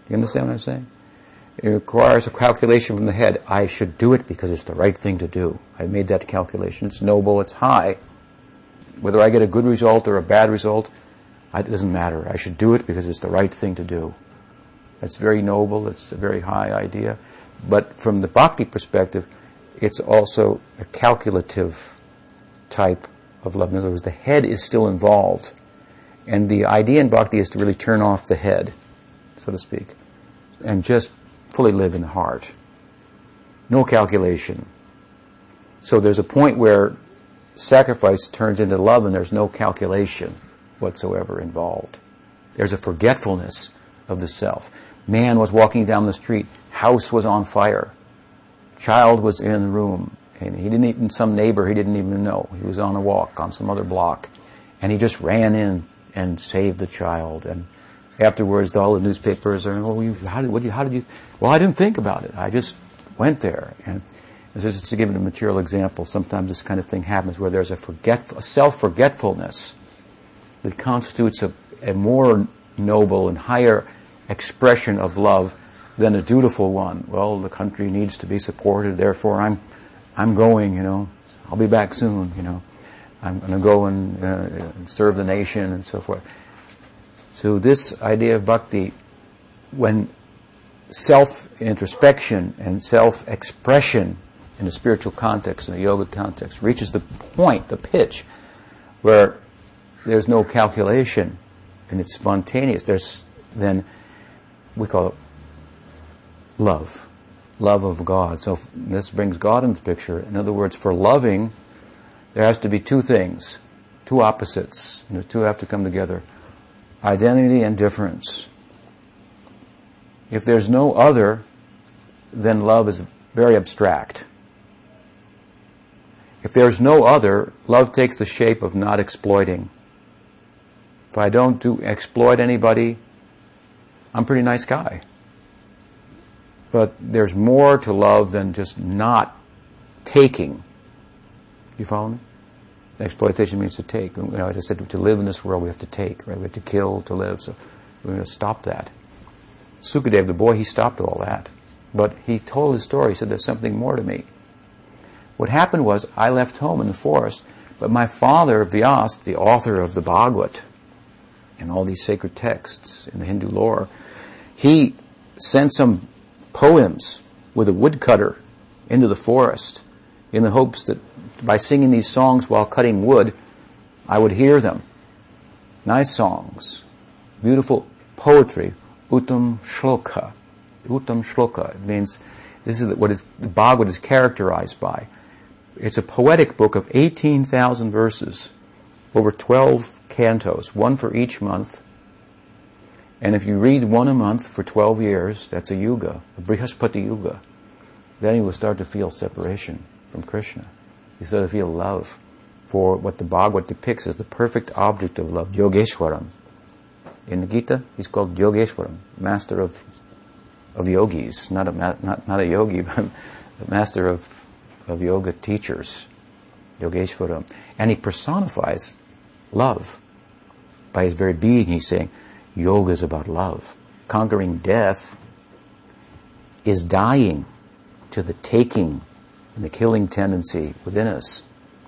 You understand what I'm saying? It requires a calculation from the head. I should do it because it's the right thing to do. I made that calculation. It's noble, it's high. Whether I get a good result or a bad result, it doesn't matter. I should do it because it's the right thing to do. That's very noble, it's a very high idea. But from the bhakti perspective, it's also a calculative type of love. In other words, the head is still involved. And the idea in bhakti is to really turn off the head, so to speak, and just fully live in the heart. No calculation. So there's a point where sacrifice turns into love and there's no calculation whatsoever involved. There's a forgetfulness of the self. Man was walking down the street. House was on fire. Child was in the room. And he didn't even, some neighbor he didn't even know. He was on a walk on some other block. And he just ran in and saved the child. And afterwards, all the newspapers are, oh, you, how did, what, how did you, well, I didn't think about it. I just went there. And just to give it a material example, sometimes this kind of thing happens where there's a forget, a self-forgetfulness that constitutes a, a more noble and higher expression of love than a dutiful one. Well, the country needs to be supported, therefore I'm, I'm going, you know, I'll be back soon, you know. I'm going to go and uh, serve the nation and so forth. So this idea of bhakti, when self-introspection and self-expression in a spiritual context, in a yoga context, reaches the point, the pitch, where there's no calculation and it's spontaneous, there's then, we call it love. Love of God. So this brings God into the picture. In other words, for loving, there has to be two things, two opposites. Know, two have to come together identity and difference. If there's no other, then love is very abstract. If there's no other, love takes the shape of not exploiting. If I don't do exploit anybody, I'm a pretty nice guy. But there's more to love than just not taking. You follow me? Exploitation means to take. You know, as I said, to live in this world, we have to take, right? We have to kill to live. So we're going to stop that. Sukadeva, the boy, he stopped all that. But he told his story. He said, there's something more to me. What happened was, I left home in the forest, but my father, Vyas, the author of the Bhagavad, and all these sacred texts in the Hindu lore, he sent some poems with a woodcutter into the forest in the hopes that by singing these songs while cutting wood, I would hear them. Nice songs, beautiful poetry, uttam shloka. Uttam shloka means this is what is, the Bhagavad is characterized by. It's a poetic book of 18,000 verses, over 12 cantos, one for each month. And if you read one a month for 12 years, that's a yuga, a Brihaspati yuga. Then you will start to feel separation from Krishna. You start to feel love for what the Bhagavad depicts as the perfect object of love, Yogeshwaram. In the Gita, he's called Yogeshwaram, master of of yogis, not a not not a yogi, (laughs) but master of of yoga teachers, Yogeshwaram, and he personifies love by his very being. He's saying, yoga is about love. Conquering death is dying to the taking and the killing tendency within us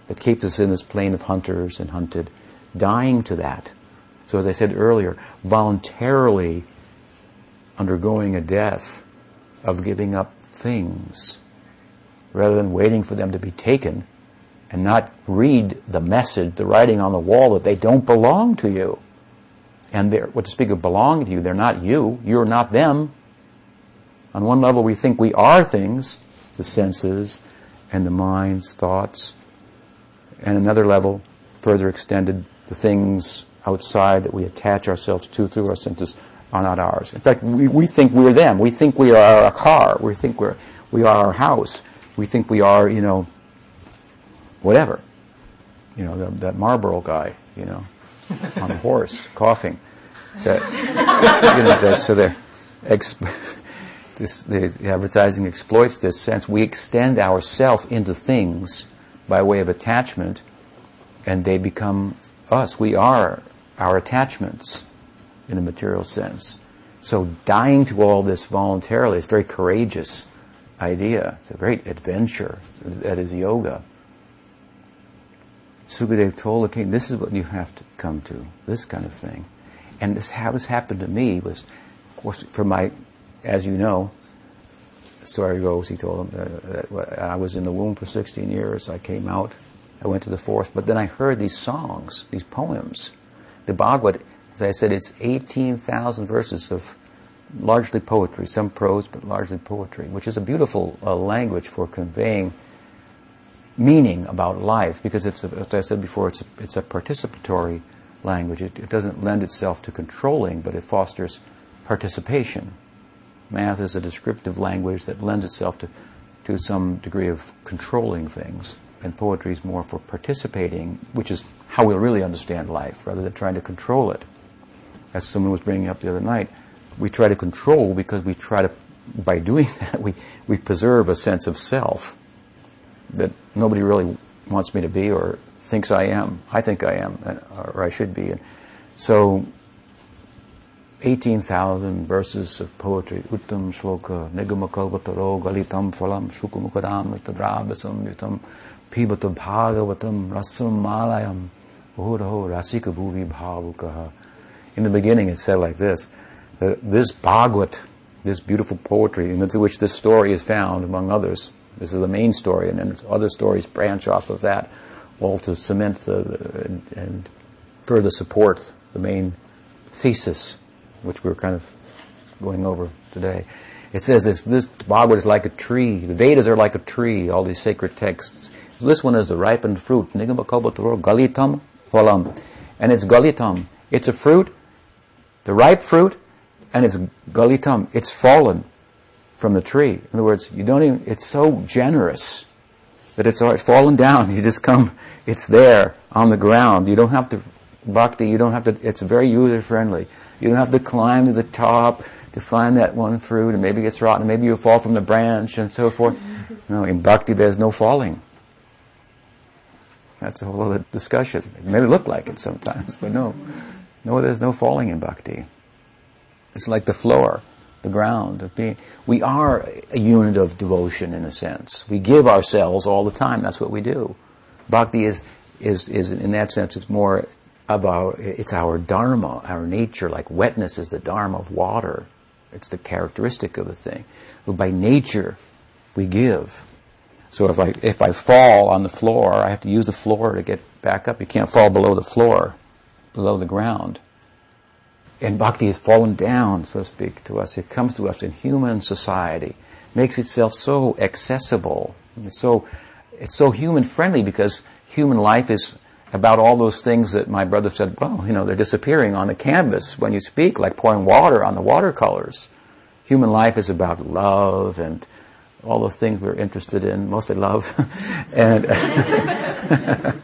that keeps us in this plane of hunters and hunted, dying to that. So as I said earlier, voluntarily undergoing a death of giving up things rather than waiting for them to be taken and not read the message, the writing on the wall that they don't belong to you. And they're, what to speak of belonging to you, they're not you, you're not them. On one level we think we are things, the senses and the mind's thoughts. And another level, further extended, the things outside that we attach ourselves to through our senses are not ours. In fact, we, we think we're them. We think we are a car. We think we're, we are our house. We think we are, you know, whatever. You know, the, that Marlboro guy, you know, on a horse, (laughs) coughing. That, you know, so they're, exp- (laughs) this, the advertising exploits this sense. We extend ourself into things by way of attachment, and they become us. We are our attachments in a material sense. So dying to all this voluntarily is a very courageous idea. It's a great adventure. That is yoga. Sukadev told the king, this is what you have to come to, this kind of thing. And this, how this happened to me was, of course, for my, as you know, story goes, he told him, uh, that I was in the womb for 16 years, I came out, I went to the forest, but then I heard these songs, these poems. The Bhagavad as I said, it's 18,000 verses of largely poetry, some prose, but largely poetry, which is a beautiful uh, language for conveying meaning about life, because it's, a, as I said before, it's a, it's a participatory language. It, it doesn't lend itself to controlling, but it fosters participation. Math is a descriptive language that lends itself to, to some degree of controlling things, and poetry is more for participating, which is how we'll really understand life, rather than trying to control it as someone was bringing up the other night, we try to control because we try to, by doing (laughs) that, we, we preserve a sense of self that nobody really wants me to be or thinks I am. I think I am, or I should be. And so, 18,000 verses of poetry, Uttam Shloka, Nigamakavattaro, Galitam Phalam, Shukumukadam, Tadrabasam, Yutam, Pibata Bhagavatam, Rasam Malayam, Rasika Bhuvi Bhavukaha in the beginning it said like this, that this Bhagavad, this beautiful poetry in which this story is found, among others, this is the main story, and then other stories branch off of that, all to cement the, and, and further support the main thesis, which we're kind of going over today. It says this, this Bhagavad is like a tree. The Vedas are like a tree, all these sacred texts. This one is the ripened fruit, Galitam Phalam. And it's Galitam. It's a fruit the ripe fruit, and it's galitam, it's fallen from the tree. In other words, you don't even, it's so generous that it's already fallen down. (laughs) You just come, it's there on the ground. You don't have to, bhakti, you don't have to, it's very user friendly. You don't have to climb to the top to find that one fruit and maybe it's rotten, maybe you fall from the branch and so forth. (laughs) No, in bhakti there's no falling. That's a whole other discussion. It may look like it sometimes, but no. No, there's no falling in bhakti. It's like the floor, the ground of being. We are a unit of devotion in a sense. We give ourselves all the time. That's what we do. Bhakti is, is, is in that sense, it's more our, it's our dharma, our nature, like wetness is the dharma of water. It's the characteristic of the thing. But by nature, we give. So if I, if I fall on the floor, I have to use the floor to get back up. You can't fall below the floor, below the ground. And bhakti has fallen down, so to speak, to us. It comes to us in human society, makes itself so accessible. It's so, it's so human friendly because human life is about all those things that my brother said, well, you know, they're disappearing on the canvas when you speak, like pouring water on the watercolors. Human life is about love and all those things we're interested in, mostly love. (laughs) and, (laughs)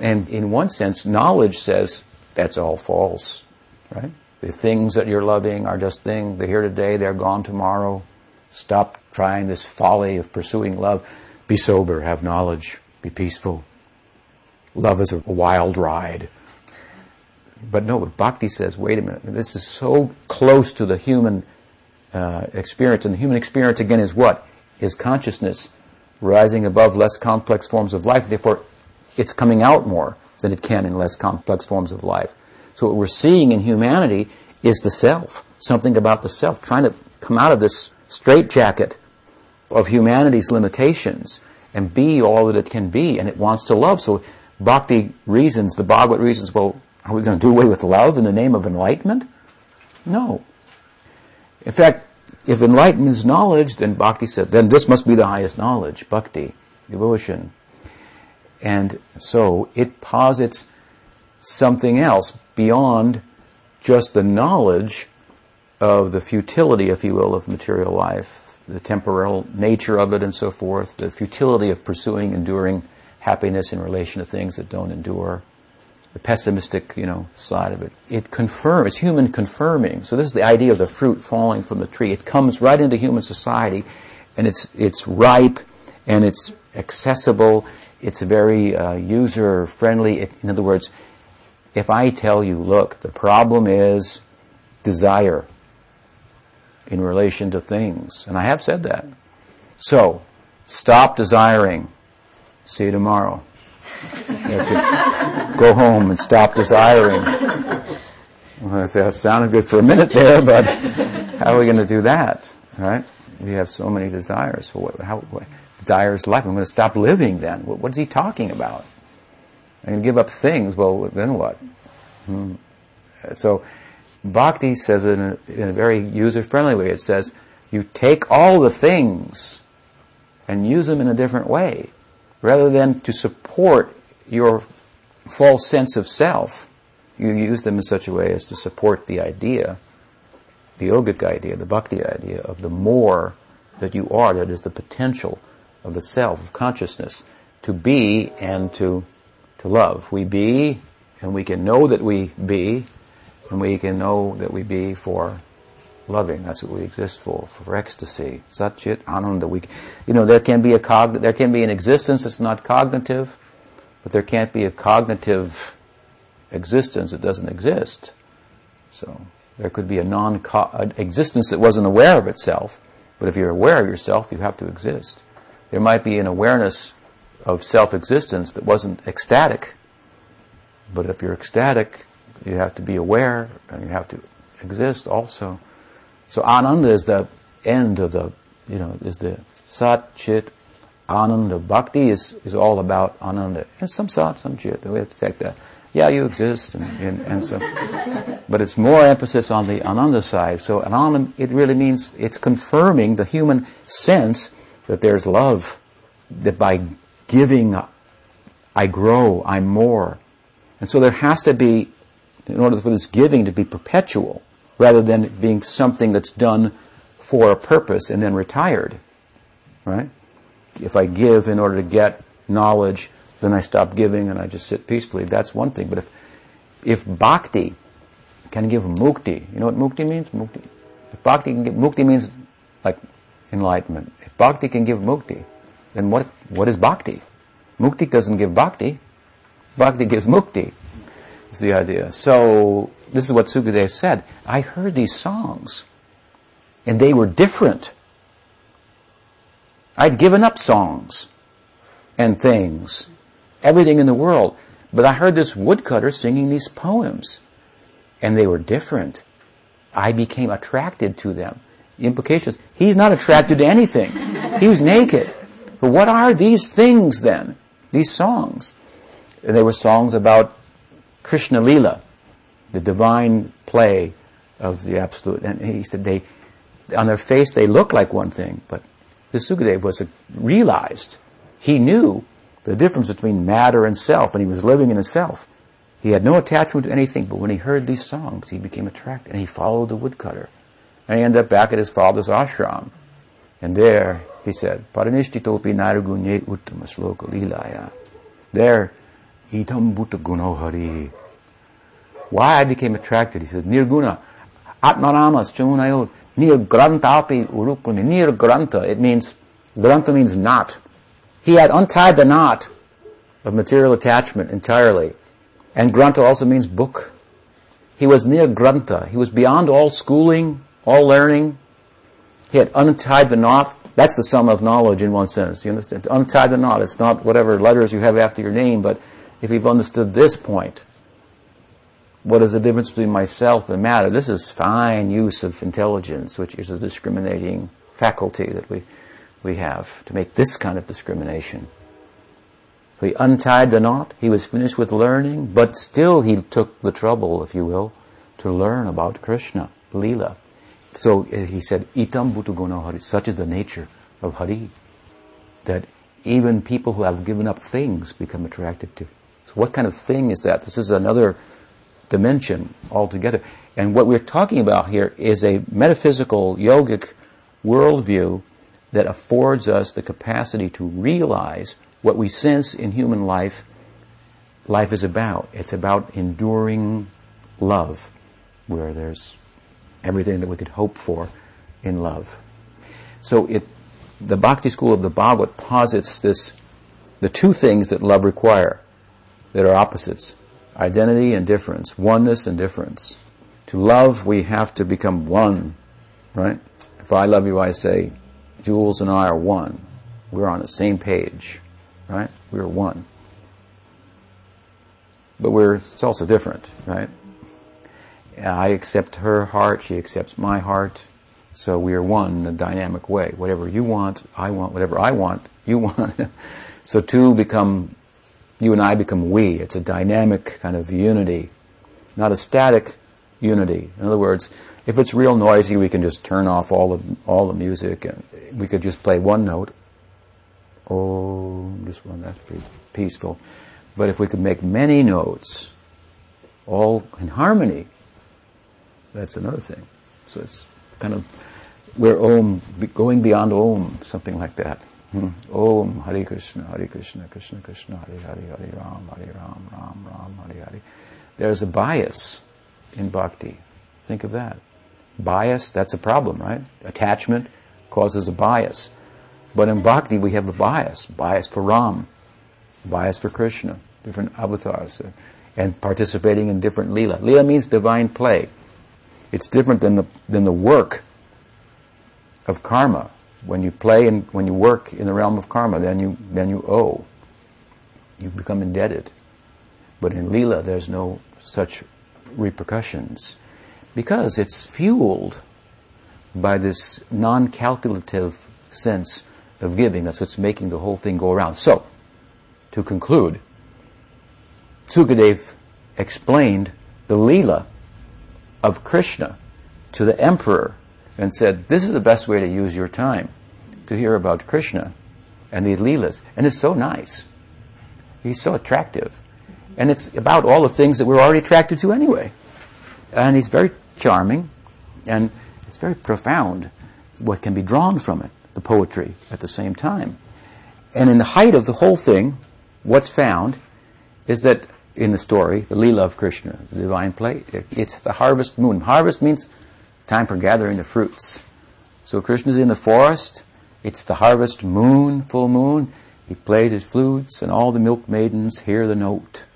and in one sense, knowledge says that's all false, right? The things that you're loving are just things. They're here today, they're gone tomorrow. Stop trying this folly of pursuing love. Be sober, have knowledge, be peaceful. Love is a wild ride. But no, but Bhakti says, wait a minute, this is so close to the human uh, experience, and the human experience again is what? Is consciousness rising above less complex forms of life. Therefore, it's coming out more than it can in less complex forms of life. So what we're seeing in humanity is the self, something about the self, trying to come out of this straitjacket of humanity's limitations and be all that it can be, and it wants to love. So Bhakti reasons, the Bhagavad reasons, well, are we going to do away with love in the name of enlightenment? No. In fact, if enlightenment is knowledge, then Bhakti says, then this must be the highest knowledge, Bhakti, devotion. And so it posits something else beyond just the knowledge of the futility, if you will, of material life, the temporal nature of it and so forth, the futility of pursuing, enduring happiness in relation to things that don't endure, the pessimistic, you know, side of it. It confirms, it's human confirming. So this is the idea of the fruit falling from the tree. It comes right into human society, and it's it's ripe, and it's accessible. It's very uh, user friendly. in other words, if I tell you, look, the problem is desire in relation to things, and I have said that. So, stop desiring See you tomorrow. Go home and stop desiring. Well, that sounded good for a minute there, but how are we going to do that? Right? We have so many desires. What, how, what, desires life. I'm going to stop living then. What, what is he talking about? I'm going to give up things. Well, then what? Hmm. So, Bhakti says it in a, in a very user-friendly way. It says, you take all the things and use them in a different way rather than to support your false sense of self, you use them in such a way as to support the idea, the yogic idea, the bhakti idea of the more that you are, that is the potential of the self, of consciousness, to be and to, to love. We be, and we can know that we be, and we can know that we be for loving. That's what we exist for, for ecstasy. Satchit Ananda. We, you know, there can be a cog, there can be an existence that's not cognitive, but there can't be a cognitive existence that doesn't exist. So there could be a non existence that wasn't aware of itself, but if you're aware of yourself, you have to exist. There might be an awareness of self-existence that wasn't ecstatic, but if you're ecstatic, you have to be aware and you have to exist also. So Ananda is the end of the, you know, is the Sat, Chit, Ananda. Bhakti is, is all about Ananda. And some Sat, some Chit. We have to take that. Yeah, you exist, and, and, and so, but it's more emphasis on the Ananda side. So Ananda, it really means it's confirming the human sense that there's love, that by giving, I grow, I'm more. And so there has to be, in order for this giving to be perpetual, rather than being something that's done for a purpose and then retired. Right? if I give in order to get knowledge, then I stop giving and I just sit peacefully. That's one thing. But if, if bhakti can give mukti, you know what mukti means? Mukti. If bhakti can give, mukti means like enlightenment. If bhakti can give mukti, then what, what is bhakti? Mukti doesn't give bhakti. Bhakti gives mukti. Is the idea. So, this is what Sukadeva said. I heard these songs, and they were different. I'd given up songs and things, everything in the world, but I heard this woodcutter singing these poems, and they were different. I became attracted to them. The implications, he's not attracted to anything. He was naked. But what are these things then? These songs? And they were songs about Krishna Lila, the divine play of the Absolute. And he said they, on their face they look like one thing, but the Sukadeva was a, realized, he knew the difference between matter and self, and he was living in the self. He had no attachment to anything, but when he heard these songs, he became attracted, and he followed the woodcutter. And he ended up back at his father's ashram. And there, he said, Paranishtitopi naragunye uttama sloka lilaya. There, itam bhuta gunohari. Why I became attracted? He says, nirguna, atmaramas chunayot, nir grantapi urupuni, nir granta. It means, granta means knot. He had untied the knot of material attachment entirely. And granta also means book. He was near granta. He was beyond all schooling, all learning. He had untied the knot. That's the sum of knowledge in one sense. You understand? Untie the knot. It's not whatever letters you have after your name, but if you've understood this point, what is the difference between myself and matter? This is fine use of intelligence, which is a discriminating faculty that we, we have to make this kind of discrimination. He untied the knot. He was finished with learning, but still he took the trouble, if you will, to learn about Krishna, Leela. So uh, he said, Itam Bhutaguna Hari, such is the nature of Hari, that even people who have given up things become attracted to. So what kind of thing is that? This is another dimension altogether. And what we're talking about here is a metaphysical, yogic worldview that affords us the capacity to realize what we sense in human life, life is about. It's about enduring love, where there's everything that we could hope for in love. So it, the Bhakti school of the Bhagavad posits this, the two things that love require that are opposites. Identity and difference. Oneness and difference. To love, we have to become one, right? If I love you, I say, Jules and I are one. We're on the same page, right? We're one. But we're, it's also different, right? I accept her heart, she accepts my heart. So we are one in a dynamic way. Whatever you want, I want. Whatever I want, you (laughs) want. so two become, you and I become we. It's a dynamic kind of unity, not a static unity. In other words, if it's real noisy, we can just turn off all the all the music, and we could just play one note. Oh, just one. That's pretty peaceful. But if we could make many notes, all in harmony, that's another thing. So it's kind of we're Om, going beyond Om, something like that. Hmm. Om, Hare Krishna, Hare Krishna, Krishna Krishna, Hare Hare, Hare Ram, Hare Ram, Ram Ram, Hare Hare. There's a bias in bhakti. Think of that. Bias, that's a problem, right? Attachment causes a bias. But in bhakti, we have a bias. Bias for Ram, bias for Krishna, different avatars, uh, and participating in different lila. Lila means divine play. It's different than the, than the work of karma. When you play and when you work in the realm of karma, then you, then you owe. You become indebted. But in Leela, there's no such repercussions because it's fueled by this non-calculative sense of giving. That's what's making the whole thing go around. So, to conclude, Sukadev explained the Leela of Krishna to the emperor and said, This is the best way to use your time to hear about Krishna and the Leelas. And it's so nice. He's so attractive. And it's about all the things that we're already attracted to anyway. And he's very charming and it's very profound what can be drawn from it, the poetry at the same time. And in the height of the whole thing, what's found is that in the story, the Leela of Krishna, the divine play, it's the harvest moon. Harvest means time for gathering the fruits. So Krishna's in the forest, it's the harvest moon, full moon. He plays his flutes, and all the milk maidens hear the note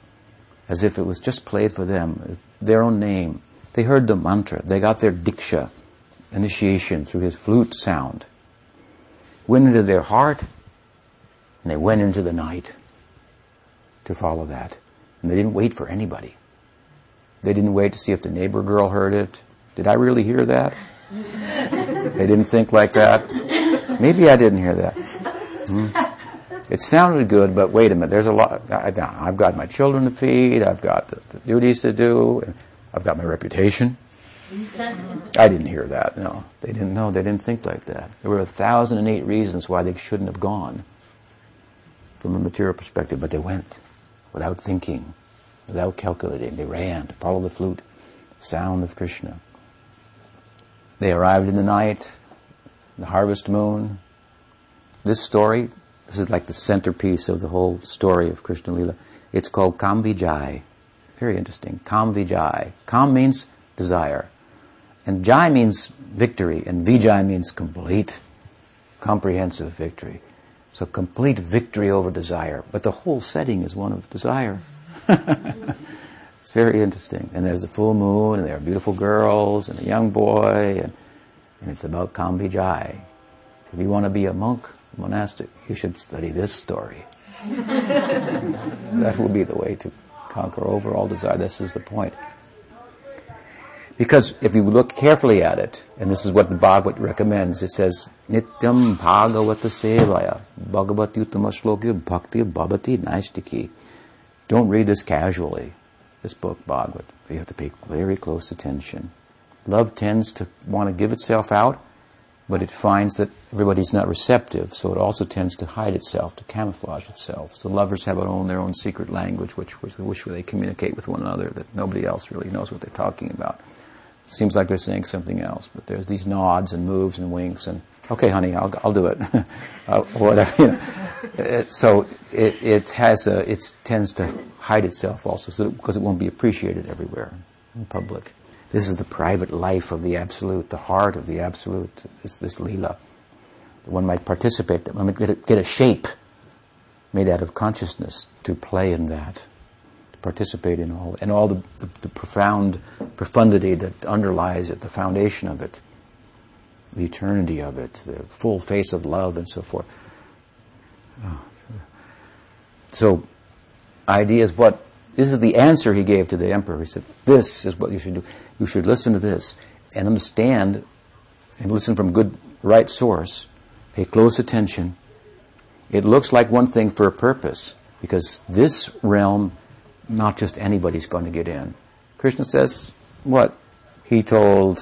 as if it was just played for them, their own name. They heard the mantra, they got their diksha, initiation through his flute sound. Went into their heart, and they went into the night to follow that. And they didn't wait for anybody. They didn't wait to see if the neighbor girl heard it. Did I really hear that? they didn't think like that. Maybe I didn't hear that. Hmm? It sounded good, but wait a minute. There's a lot. I, have got my children to feed. I've got the, the duties to do. I've got my reputation. I didn't hear that. No, they didn't know. They didn't think like that. There were a thousand and eight reasons why they shouldn't have gone from a material perspective, but they went without thinking, without calculating. They ran to follow the flute, sound of Krishna. They arrived in the night, the harvest moon. This story, this is like the centerpiece of the whole story of Krishna Lila. It's called Kam Vijay. Very interesting. Kam Vijay. Kam means desire. And Jai means victory, and Vijay means complete, comprehensive victory. So complete victory over desire. But the whole setting is one of desire. (laughs) it's very interesting. And there's a full moon, and there are beautiful girls, and a young boy, and, and it's about Kam Vijay. If you want to be a monk, monastic, you should study this story. (laughs) that will be the way to conquer over all desire. This is the point. Because if you look carefully at it, and this is what the Bhagavad recommends, it says, Nityam Bhagavata Sevaya, Bhagavati Uttama Bhakti Bhavati Naistiki. Don't read this casually, this book, Bhagavad. You have to pay very close attention. Love tends to want to give itself out, but it finds that everybody's not receptive, so it also tends to hide itself, to camouflage itself. So lovers have their own, their own secret language, which, which they communicate with one another that nobody else really knows what they're talking about. Seems like they're saying something else, but there's these nods and moves and winks and, okay, honey, I'll, I'll do it, (laughs) uh, whatever. You know. so it, it has a, it tends to hide itself also, so because it won't be appreciated everywhere in public. This is the private life of the Absolute, the heart of the Absolute, this, this Leela. One might participate, that one might get a, get a shape made out of consciousness to play in that, to participate in all, and all the, the, the profound profundity that underlies it, the foundation of it, the eternity of it, the full face of love, and so forth. Oh. So, idea is what this is the answer he gave to the emperor. He said, This is what you should do. You should listen to this and understand and listen from good, right source. Pay close attention. It looks like one thing for a purpose because this realm, not just anybody's going to get in. Krishna says, what? He told,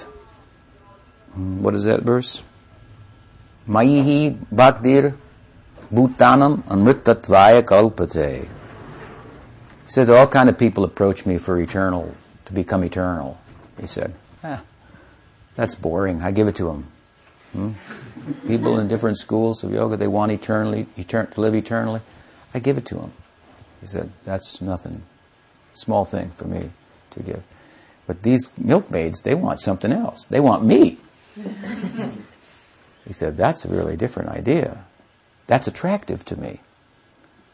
hmm, what is that verse? Maihi bhaktir bhutanam amritatvaya kalpate. Says, all kind of people approach me for eternal, to become eternal. He said, ah, that's boring. I give it to them. Hmm? People in different schools of yoga, they want eternally, etern- to live eternally. I give it to them. He said, that's nothing. Small thing for me to give. But these milkmaids, they want something else. They want me. he said, that's a really different idea. That's attractive to me.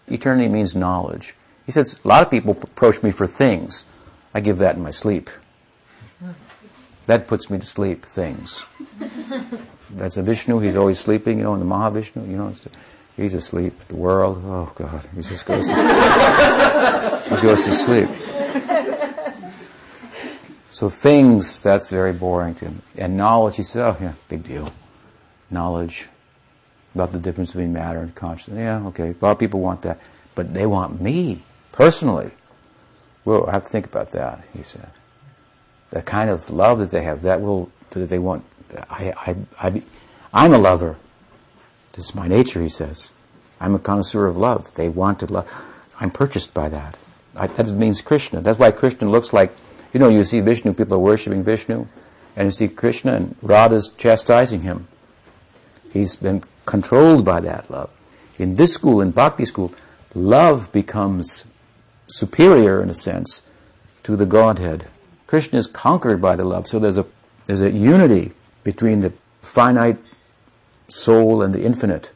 Eternity means knowledge. He says, a lot of people approach me for things. I give that in my sleep. That puts me to sleep, things. (laughs) That's a Vishnu, he's always sleeping, you know, in the Mahavishnu, you know, he's asleep. The world, oh God, he just goes to, (laughs) he goes to sleep. So things, that's very boring to him. And knowledge, he says, oh yeah, big deal. Knowledge about the difference between matter and consciousness. Yeah, okay. A lot of people want that. But they want me personally. Well, I have to think about that, he said. The kind of love that they have, that will, that they want, I, I, I, I'm a lover. This is my nature, he says. I'm a connoisseur of love. They want to love. I'm purchased by that. I, that means Krishna. That's why Krishna looks like, you know, you see Vishnu, people are worshipping Vishnu, and you see Krishna and Radha's chastising him. He's been controlled by that love. In this school, in Bhakti school, love becomes superior in a sense to the Godhead. Krishna is conquered by the love, so there's a there's a unity between the finite soul and the infinite.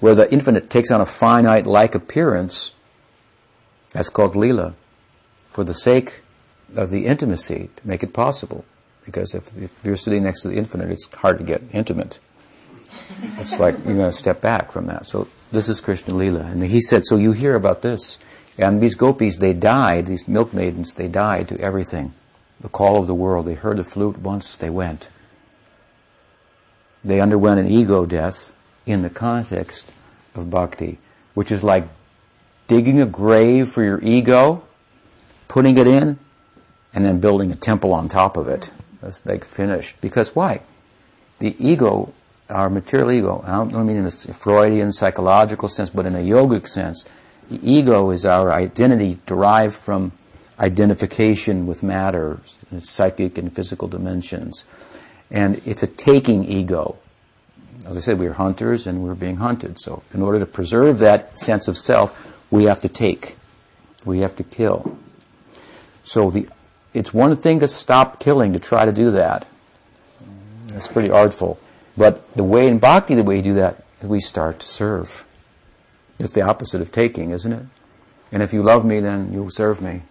Where the infinite takes on a finite like appearance, that's called lila, for the sake of the intimacy, to make it possible. Because if, if you're sitting next to the infinite, it's hard to get intimate. It's like you're going to step back from that. So this is Krishna Lila. And he said, so you hear about this. And these gopis, they died, these milk maidens, they died to everything. The call of the world. They heard the flute once, they went. They underwent an ego death in the context of bhakti, which is like digging a grave for your ego, putting it in, and then building a temple on top of it. That's like finished. Because why? The ego, our material ego, I don't mean in a Freudian psychological sense, but in a yogic sense, the ego is our identity derived from identification with matter, psychic and physical dimensions. And it's a taking ego. As I said, we are hunters and we're being hunted. So in order to preserve that sense of self, we have to take. We have to kill. So the, it's one thing to stop killing, to try to do that. That's pretty artful. But the way in bhakti, the way you do that, we start to serve. It's the opposite of taking, isn't it? And if you love me, then you'll serve me.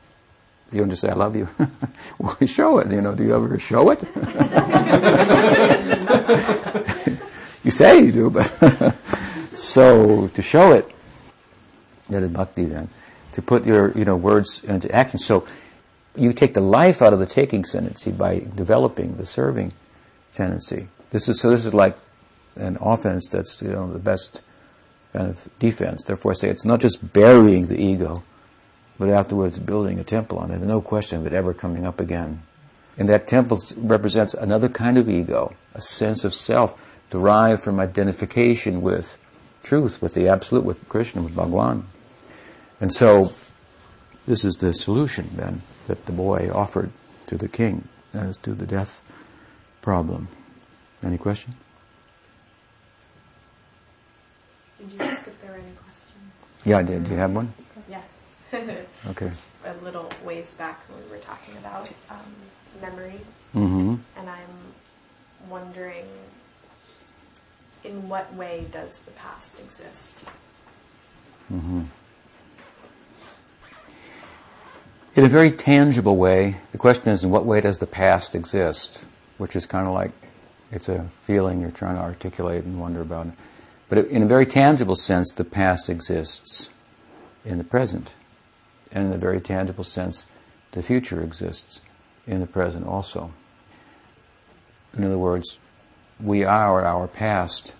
You don't just say, I love you. (laughs) well, show it, you know. Do you ever show it? (laughs) you say you do, but (laughs) so to show it, that is bhakti then. To put your, you know, words into action. So you take the life out of the taking tendency by developing the serving tendency. This is, so this is like an offense that's, you know, the best kind of defense. Therefore I say it's not just burying the ego, but afterwards building a temple on it. No question of it ever coming up again. And that temple represents another kind of ego, a sense of self derived from identification with truth, with the absolute, with Krishna, with Bhagwan. And so, this is the solution then that the boy offered to the king as to the death problem. Any question? Did you ask if there were any questions? Yeah, I did. Do you have one? Yes. (laughs) okay. A little ways back when we were talking about um, memory, mm-hmm. and I'm wondering, in what way does the past exist? Mm-hmm. In a very tangible way, the question is, in what way does the past exist? Which is kind of like it's a feeling you're trying to articulate and wonder about. But in a very tangible sense, the past exists in the present and in a very tangible sense, the future exists in the present also. In other words, we are our past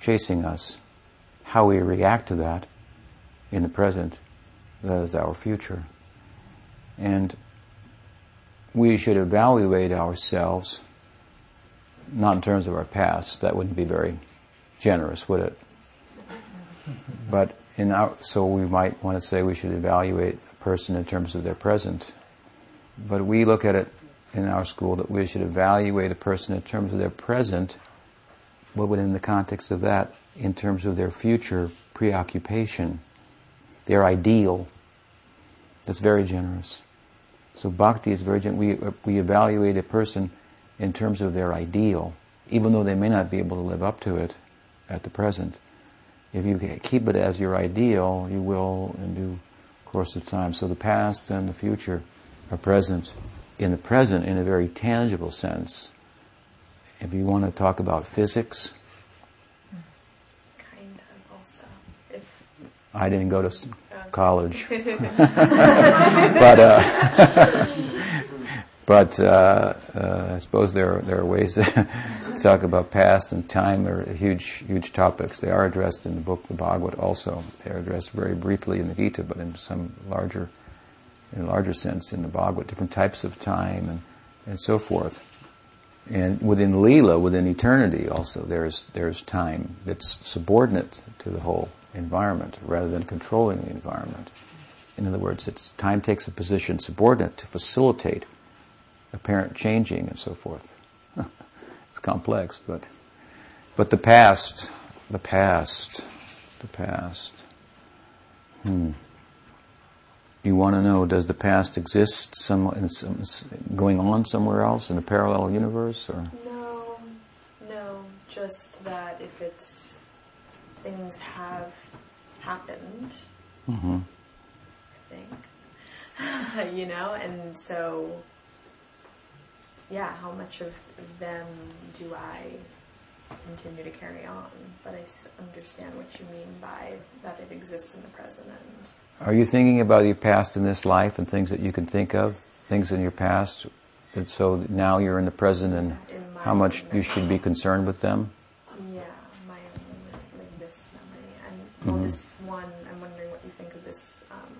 chasing us. How we react to that in the present, that is our future. And we should evaluate ourselves not in terms of our past, that wouldn't be very generous, would it? But in our, so we might want to say we should evaluate a person in terms of their present. But we look at it in our school that we should evaluate a person in terms of their present, but within the context of that, in terms of their future preoccupation, their ideal. That's very generous. So bhakti is very generous. We, we evaluate a person in terms of their ideal, even though they may not be able to live up to it at the present if you keep it as your ideal, you will in due course of time. So the past and the future are present. In the present, in a very tangible sense, if you want to talk about physics, kind of also. If I didn't go to college, (laughs) (laughs) but uh, (laughs) but uh, uh, I suppose there there are ways talk about past and time are huge, huge topics. They are addressed in the book, the Bhagavad, also. They are addressed very briefly in the Gita, but in some larger, in a larger sense in the Bhagavad, different types of time and, and so forth. And within Leela, within eternity also, there's, there's time that's subordinate to the whole environment rather than controlling the environment. In other words, it's, time takes a position subordinate to facilitate apparent changing and so forth (laughs) complex, but but the past the past. The past. Hmm. You want to know, does the past exist some, some, going on somewhere else in a parallel universe? or No, no. Just that if it's things have happened, mm-hmm. I think, (laughs) you know, and so, yeah, how much of them do I continue to carry on? But I understand what you mean by that it exists in the present and are you thinking about your past in this life and things that you can think of, things in your past, and so now you're in the present and how much you should be concerned with them? Yeah, my own like this memory, and well, mm-hmm. this one. I'm wondering what you think of this um,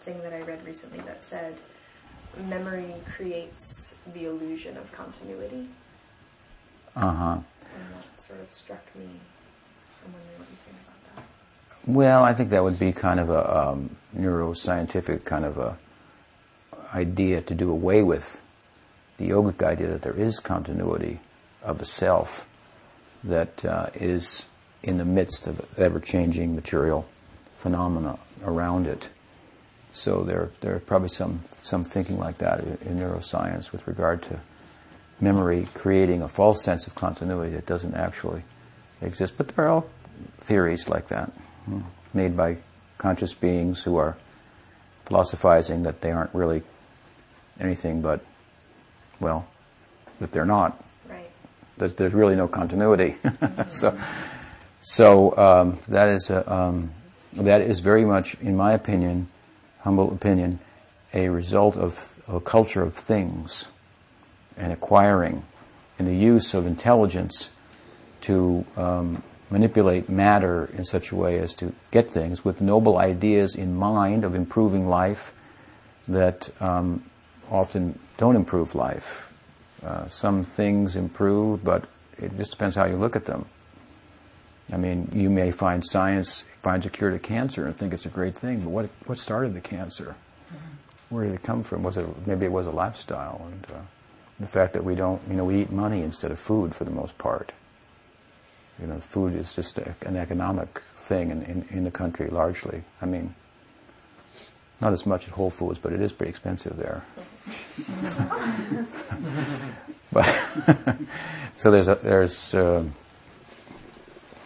thing that I read recently that said memory creates the illusion of continuity. Uh huh. And that sort of struck me. I'm wondering what you think about. Well, I think that would be kind of a um, neuroscientific kind of a idea to do away with the yogic idea that there is continuity of a self that uh, is in the midst of ever-changing material phenomena around it. So there, there are probably some, some thinking like that in, in neuroscience with regard to memory creating a false sense of continuity that doesn't actually exist. But there are all theories like that made by conscious beings who are philosophizing that they aren't really anything but, well, that they're not. Right. That there's really no continuity. (laughs) so, so um, that is a, um, that is very much, in my opinion, humble opinion, a result of a culture of things and acquiring and the use of intelligence to um, manipulate matter in such a way as to get things with noble ideas in mind of improving life that um, often don't improve life. Uh, some things improve, but it just depends how you look at them. I mean, you may find science finds a cure to cancer and think it's a great thing, but what what started the cancer? Where did it come from? Was it maybe it was a lifestyle and uh, the fact that we don't, you know, we eat money instead of food for the most part. You know, food is just a, an economic thing in, in, in, the country largely. I mean, not as much at Whole Foods, but it is pretty expensive there. (laughs) but (laughs) so there's a, there's uh,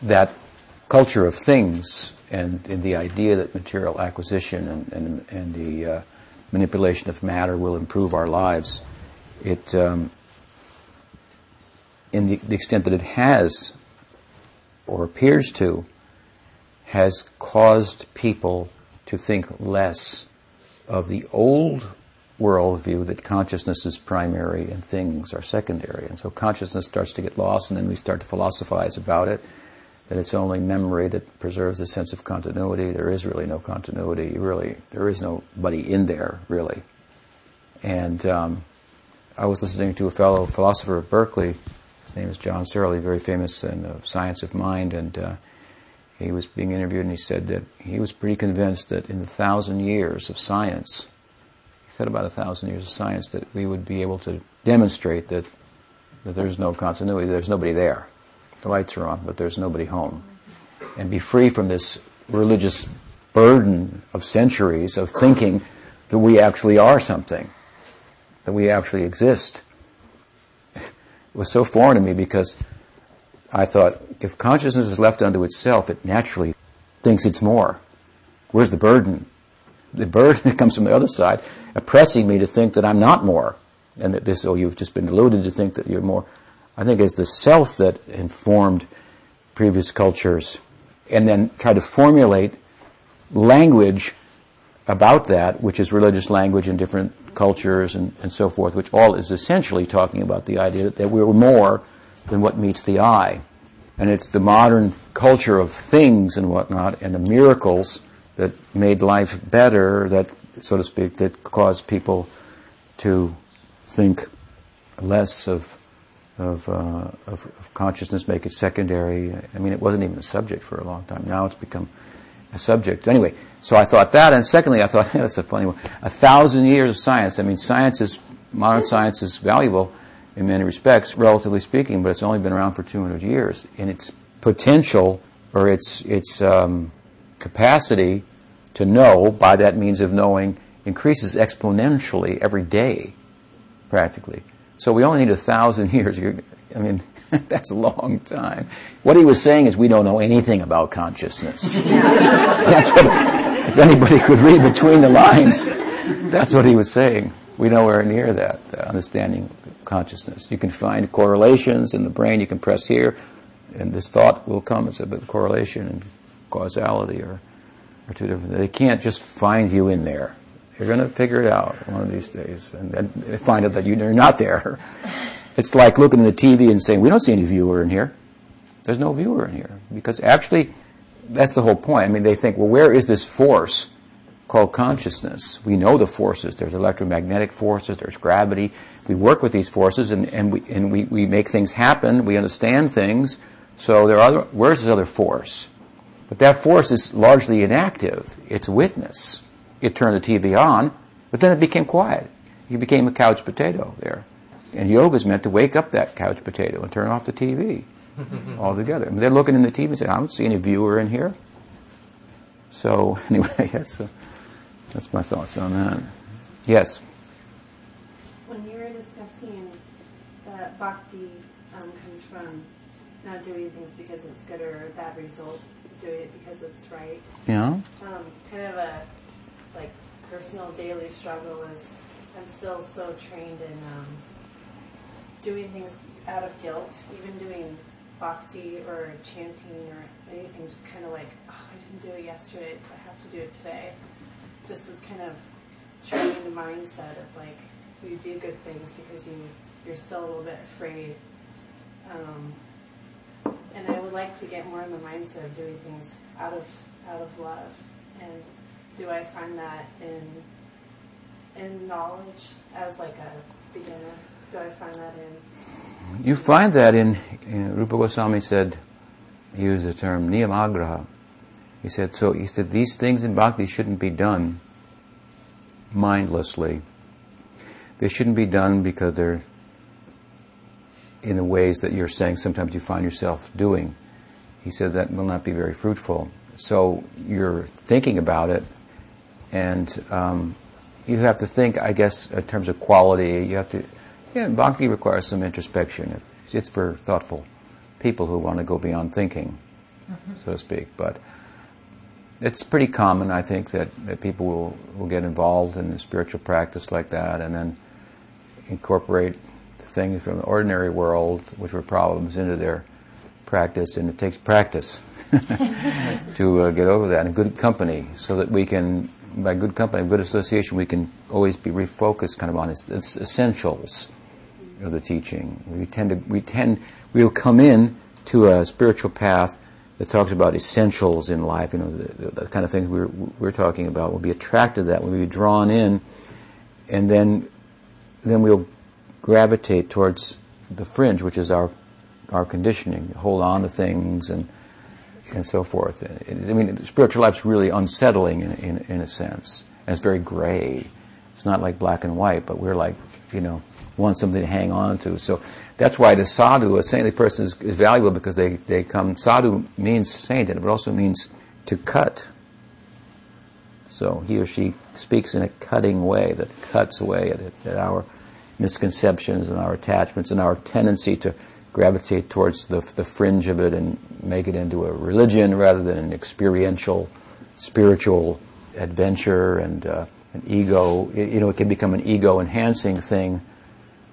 that culture of things and, and, the idea that material acquisition and, and, and the uh, manipulation of matter will improve our lives. It um, in the, the extent that it has or appears to, has caused people to think less of the old worldview that consciousness is primary and things are secondary. And so consciousness starts to get lost, and then we start to philosophize about it that it's only memory that preserves a sense of continuity. There is really no continuity. Really, there is nobody in there, really. And um, I was listening to a fellow philosopher at Berkeley his name is John Searle, very famous in the science of mind, and uh, he was being interviewed and he said that he was pretty convinced that in a thousand years of science, he said about a thousand years of science, that we would be able to demonstrate that, that there's no continuity, there's nobody there. The lights are on, but there's nobody home. And be free from this religious burden of centuries of thinking that we actually are something, that we actually exist It was so foreign to me because I thought if consciousness is left unto itself, it naturally thinks it's more. Where's the burden? The burden (laughs) comes from the other side, oppressing me to think that I'm not more, and that this, oh, you've just been deluded to think that you're more. I think it's the self that informed previous cultures, and then try to formulate language about that, which is religious language in different cultures and, and so forth, which all is essentially talking about the idea that, that we're more than what meets the eye. And it's the modern culture of things and whatnot and the miracles that made life better, that, so to speak, that caused people to think less of of, uh, of, of, consciousness, make it secondary. I mean, it wasn't even a subject for a long time. Now it's become a subject. Anyway, so I thought that, and secondly, I thought (laughs) that's a funny one. A thousand years of science. I mean, science is modern science is valuable in many respects, relatively speaking, but it's only been around for 200 years, and it's potential or its its um, capacity to know by that means of knowing increases exponentially every day, practically. So we only need a thousand (laughs) years. I mean, (laughs) that's a long time. What he was saying is we don't know anything about consciousness. (laughs) that's what, if anybody could read between the lines, that's what he was saying. We nowhere near that uh, understanding consciousness. You can find correlations in the brain. You can press here, and this thought will come. It's a bit of correlation and causality are, are two different. They can't just find you in there. You're going to figure it out one of these days, and find out that you're not there. (laughs) It's like looking at the TV and saying, "We don't see any viewer in here." There's no viewer in here because actually, that's the whole point. I mean, they think, well, where is this force? called consciousness. We know the forces. There's electromagnetic forces, there's gravity. We work with these forces and, and, we, and we, we make things happen. We understand things. So there are other, where's this other force? But that force is largely inactive. It's witness. It turned the TV on, but then it became quiet. It became a couch potato there. And yoga is meant to wake up that couch potato and turn off the TV (laughs) altogether. I mean, they're looking in the TV and saying, I don't see any viewer in here. So (laughs) anyway, that's a, that's my thoughts on that. Yes. When you were discussing that bhakti um, comes from not doing things because it's good or a bad result, doing it because it's right. Yeah. Um, kind of a like personal daily struggle is I'm still so trained in um, doing things out of guilt, even doing bhakti or chanting or anything, just kind of like, oh, I didn't do it yesterday, so I have to do it today just this kind of training the mindset of like you do good things because you you're still a little bit afraid. Um, and I would like to get more in the mindset of doing things out of out of love. And do I find that in in knowledge as like a beginner? Do I find that in? You find that in, in Rupa Goswami said, he used the term niyamagraha, he said, so he said, these things in bhakti shouldn't be done mindlessly. They shouldn't be done because they're in the ways that you're saying sometimes you find yourself doing. He said that will not be very fruitful. So you're thinking about it, and um, you have to think, I guess, in terms of quality. You have to, yeah, bhakti requires some introspection. It's for thoughtful people who want to go beyond thinking, mm-hmm. so to speak. But it's pretty common, I think, that, that people will, will get involved in a spiritual practice like that and then incorporate things from the ordinary world, which were problems, into their practice, and it takes practice (laughs) to uh, get over that, and good company, so that we can, by good company, good association, we can always be refocused kind of on its, its essentials of the teaching. We tend to, we tend, we'll come in to a spiritual path that talks about essentials in life, you know, the, the, kind of things we're, we're talking about, We'll be attracted to that, we'll be drawn in, and then, then we'll gravitate towards the fringe, which is our, our conditioning, hold on to things and, and so forth. I mean, spiritual life's really unsettling in, in, in a sense, and it's very gray. It's not like black and white, but we're like, you know, want something to hang on to. So that's why the sadhu, a saintly person, is, is valuable because they, they come. Sadhu means saint, and it also means to cut. So he or she speaks in a cutting way that cuts away at, at our misconceptions and our attachments and our tendency to gravitate towards the, the fringe of it and make it into a religion rather than an experiential, spiritual adventure and uh, an ego. You know, it can become an ego enhancing thing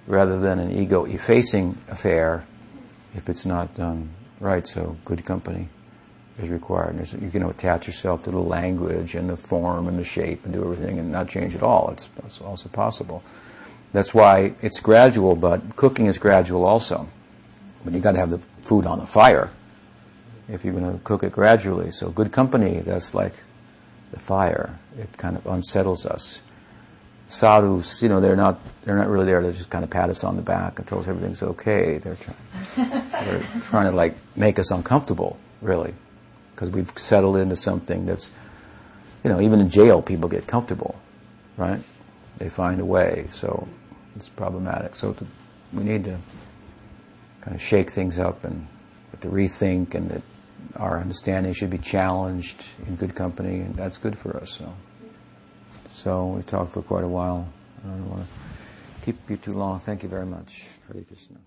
rather than an ego effacing affair if it's not done right. So, good company is required. You can attach yourself to the language and the form and the shape and do everything and not change at all. It's, it's also possible. That's why it's gradual, but cooking is gradual also. But you got to have the food on the fire if you're going to cook it gradually. So, good company, that's like the fire. It kind of unsettles us sadhus, you know, they're not they're not really there to just kind of pat us on the back and tell us everything's okay. They're trying they're trying to like make us uncomfortable, really, because we've settled into something that's, you know, even in jail people get comfortable, right? They find a way, so it's problematic. So to, we need to kind of shake things up and to rethink and that our understanding should be challenged in good company, and that's good for us. So, so we talked for quite a while. I don't want to keep you too long. Thank you very much. Hare Krishna.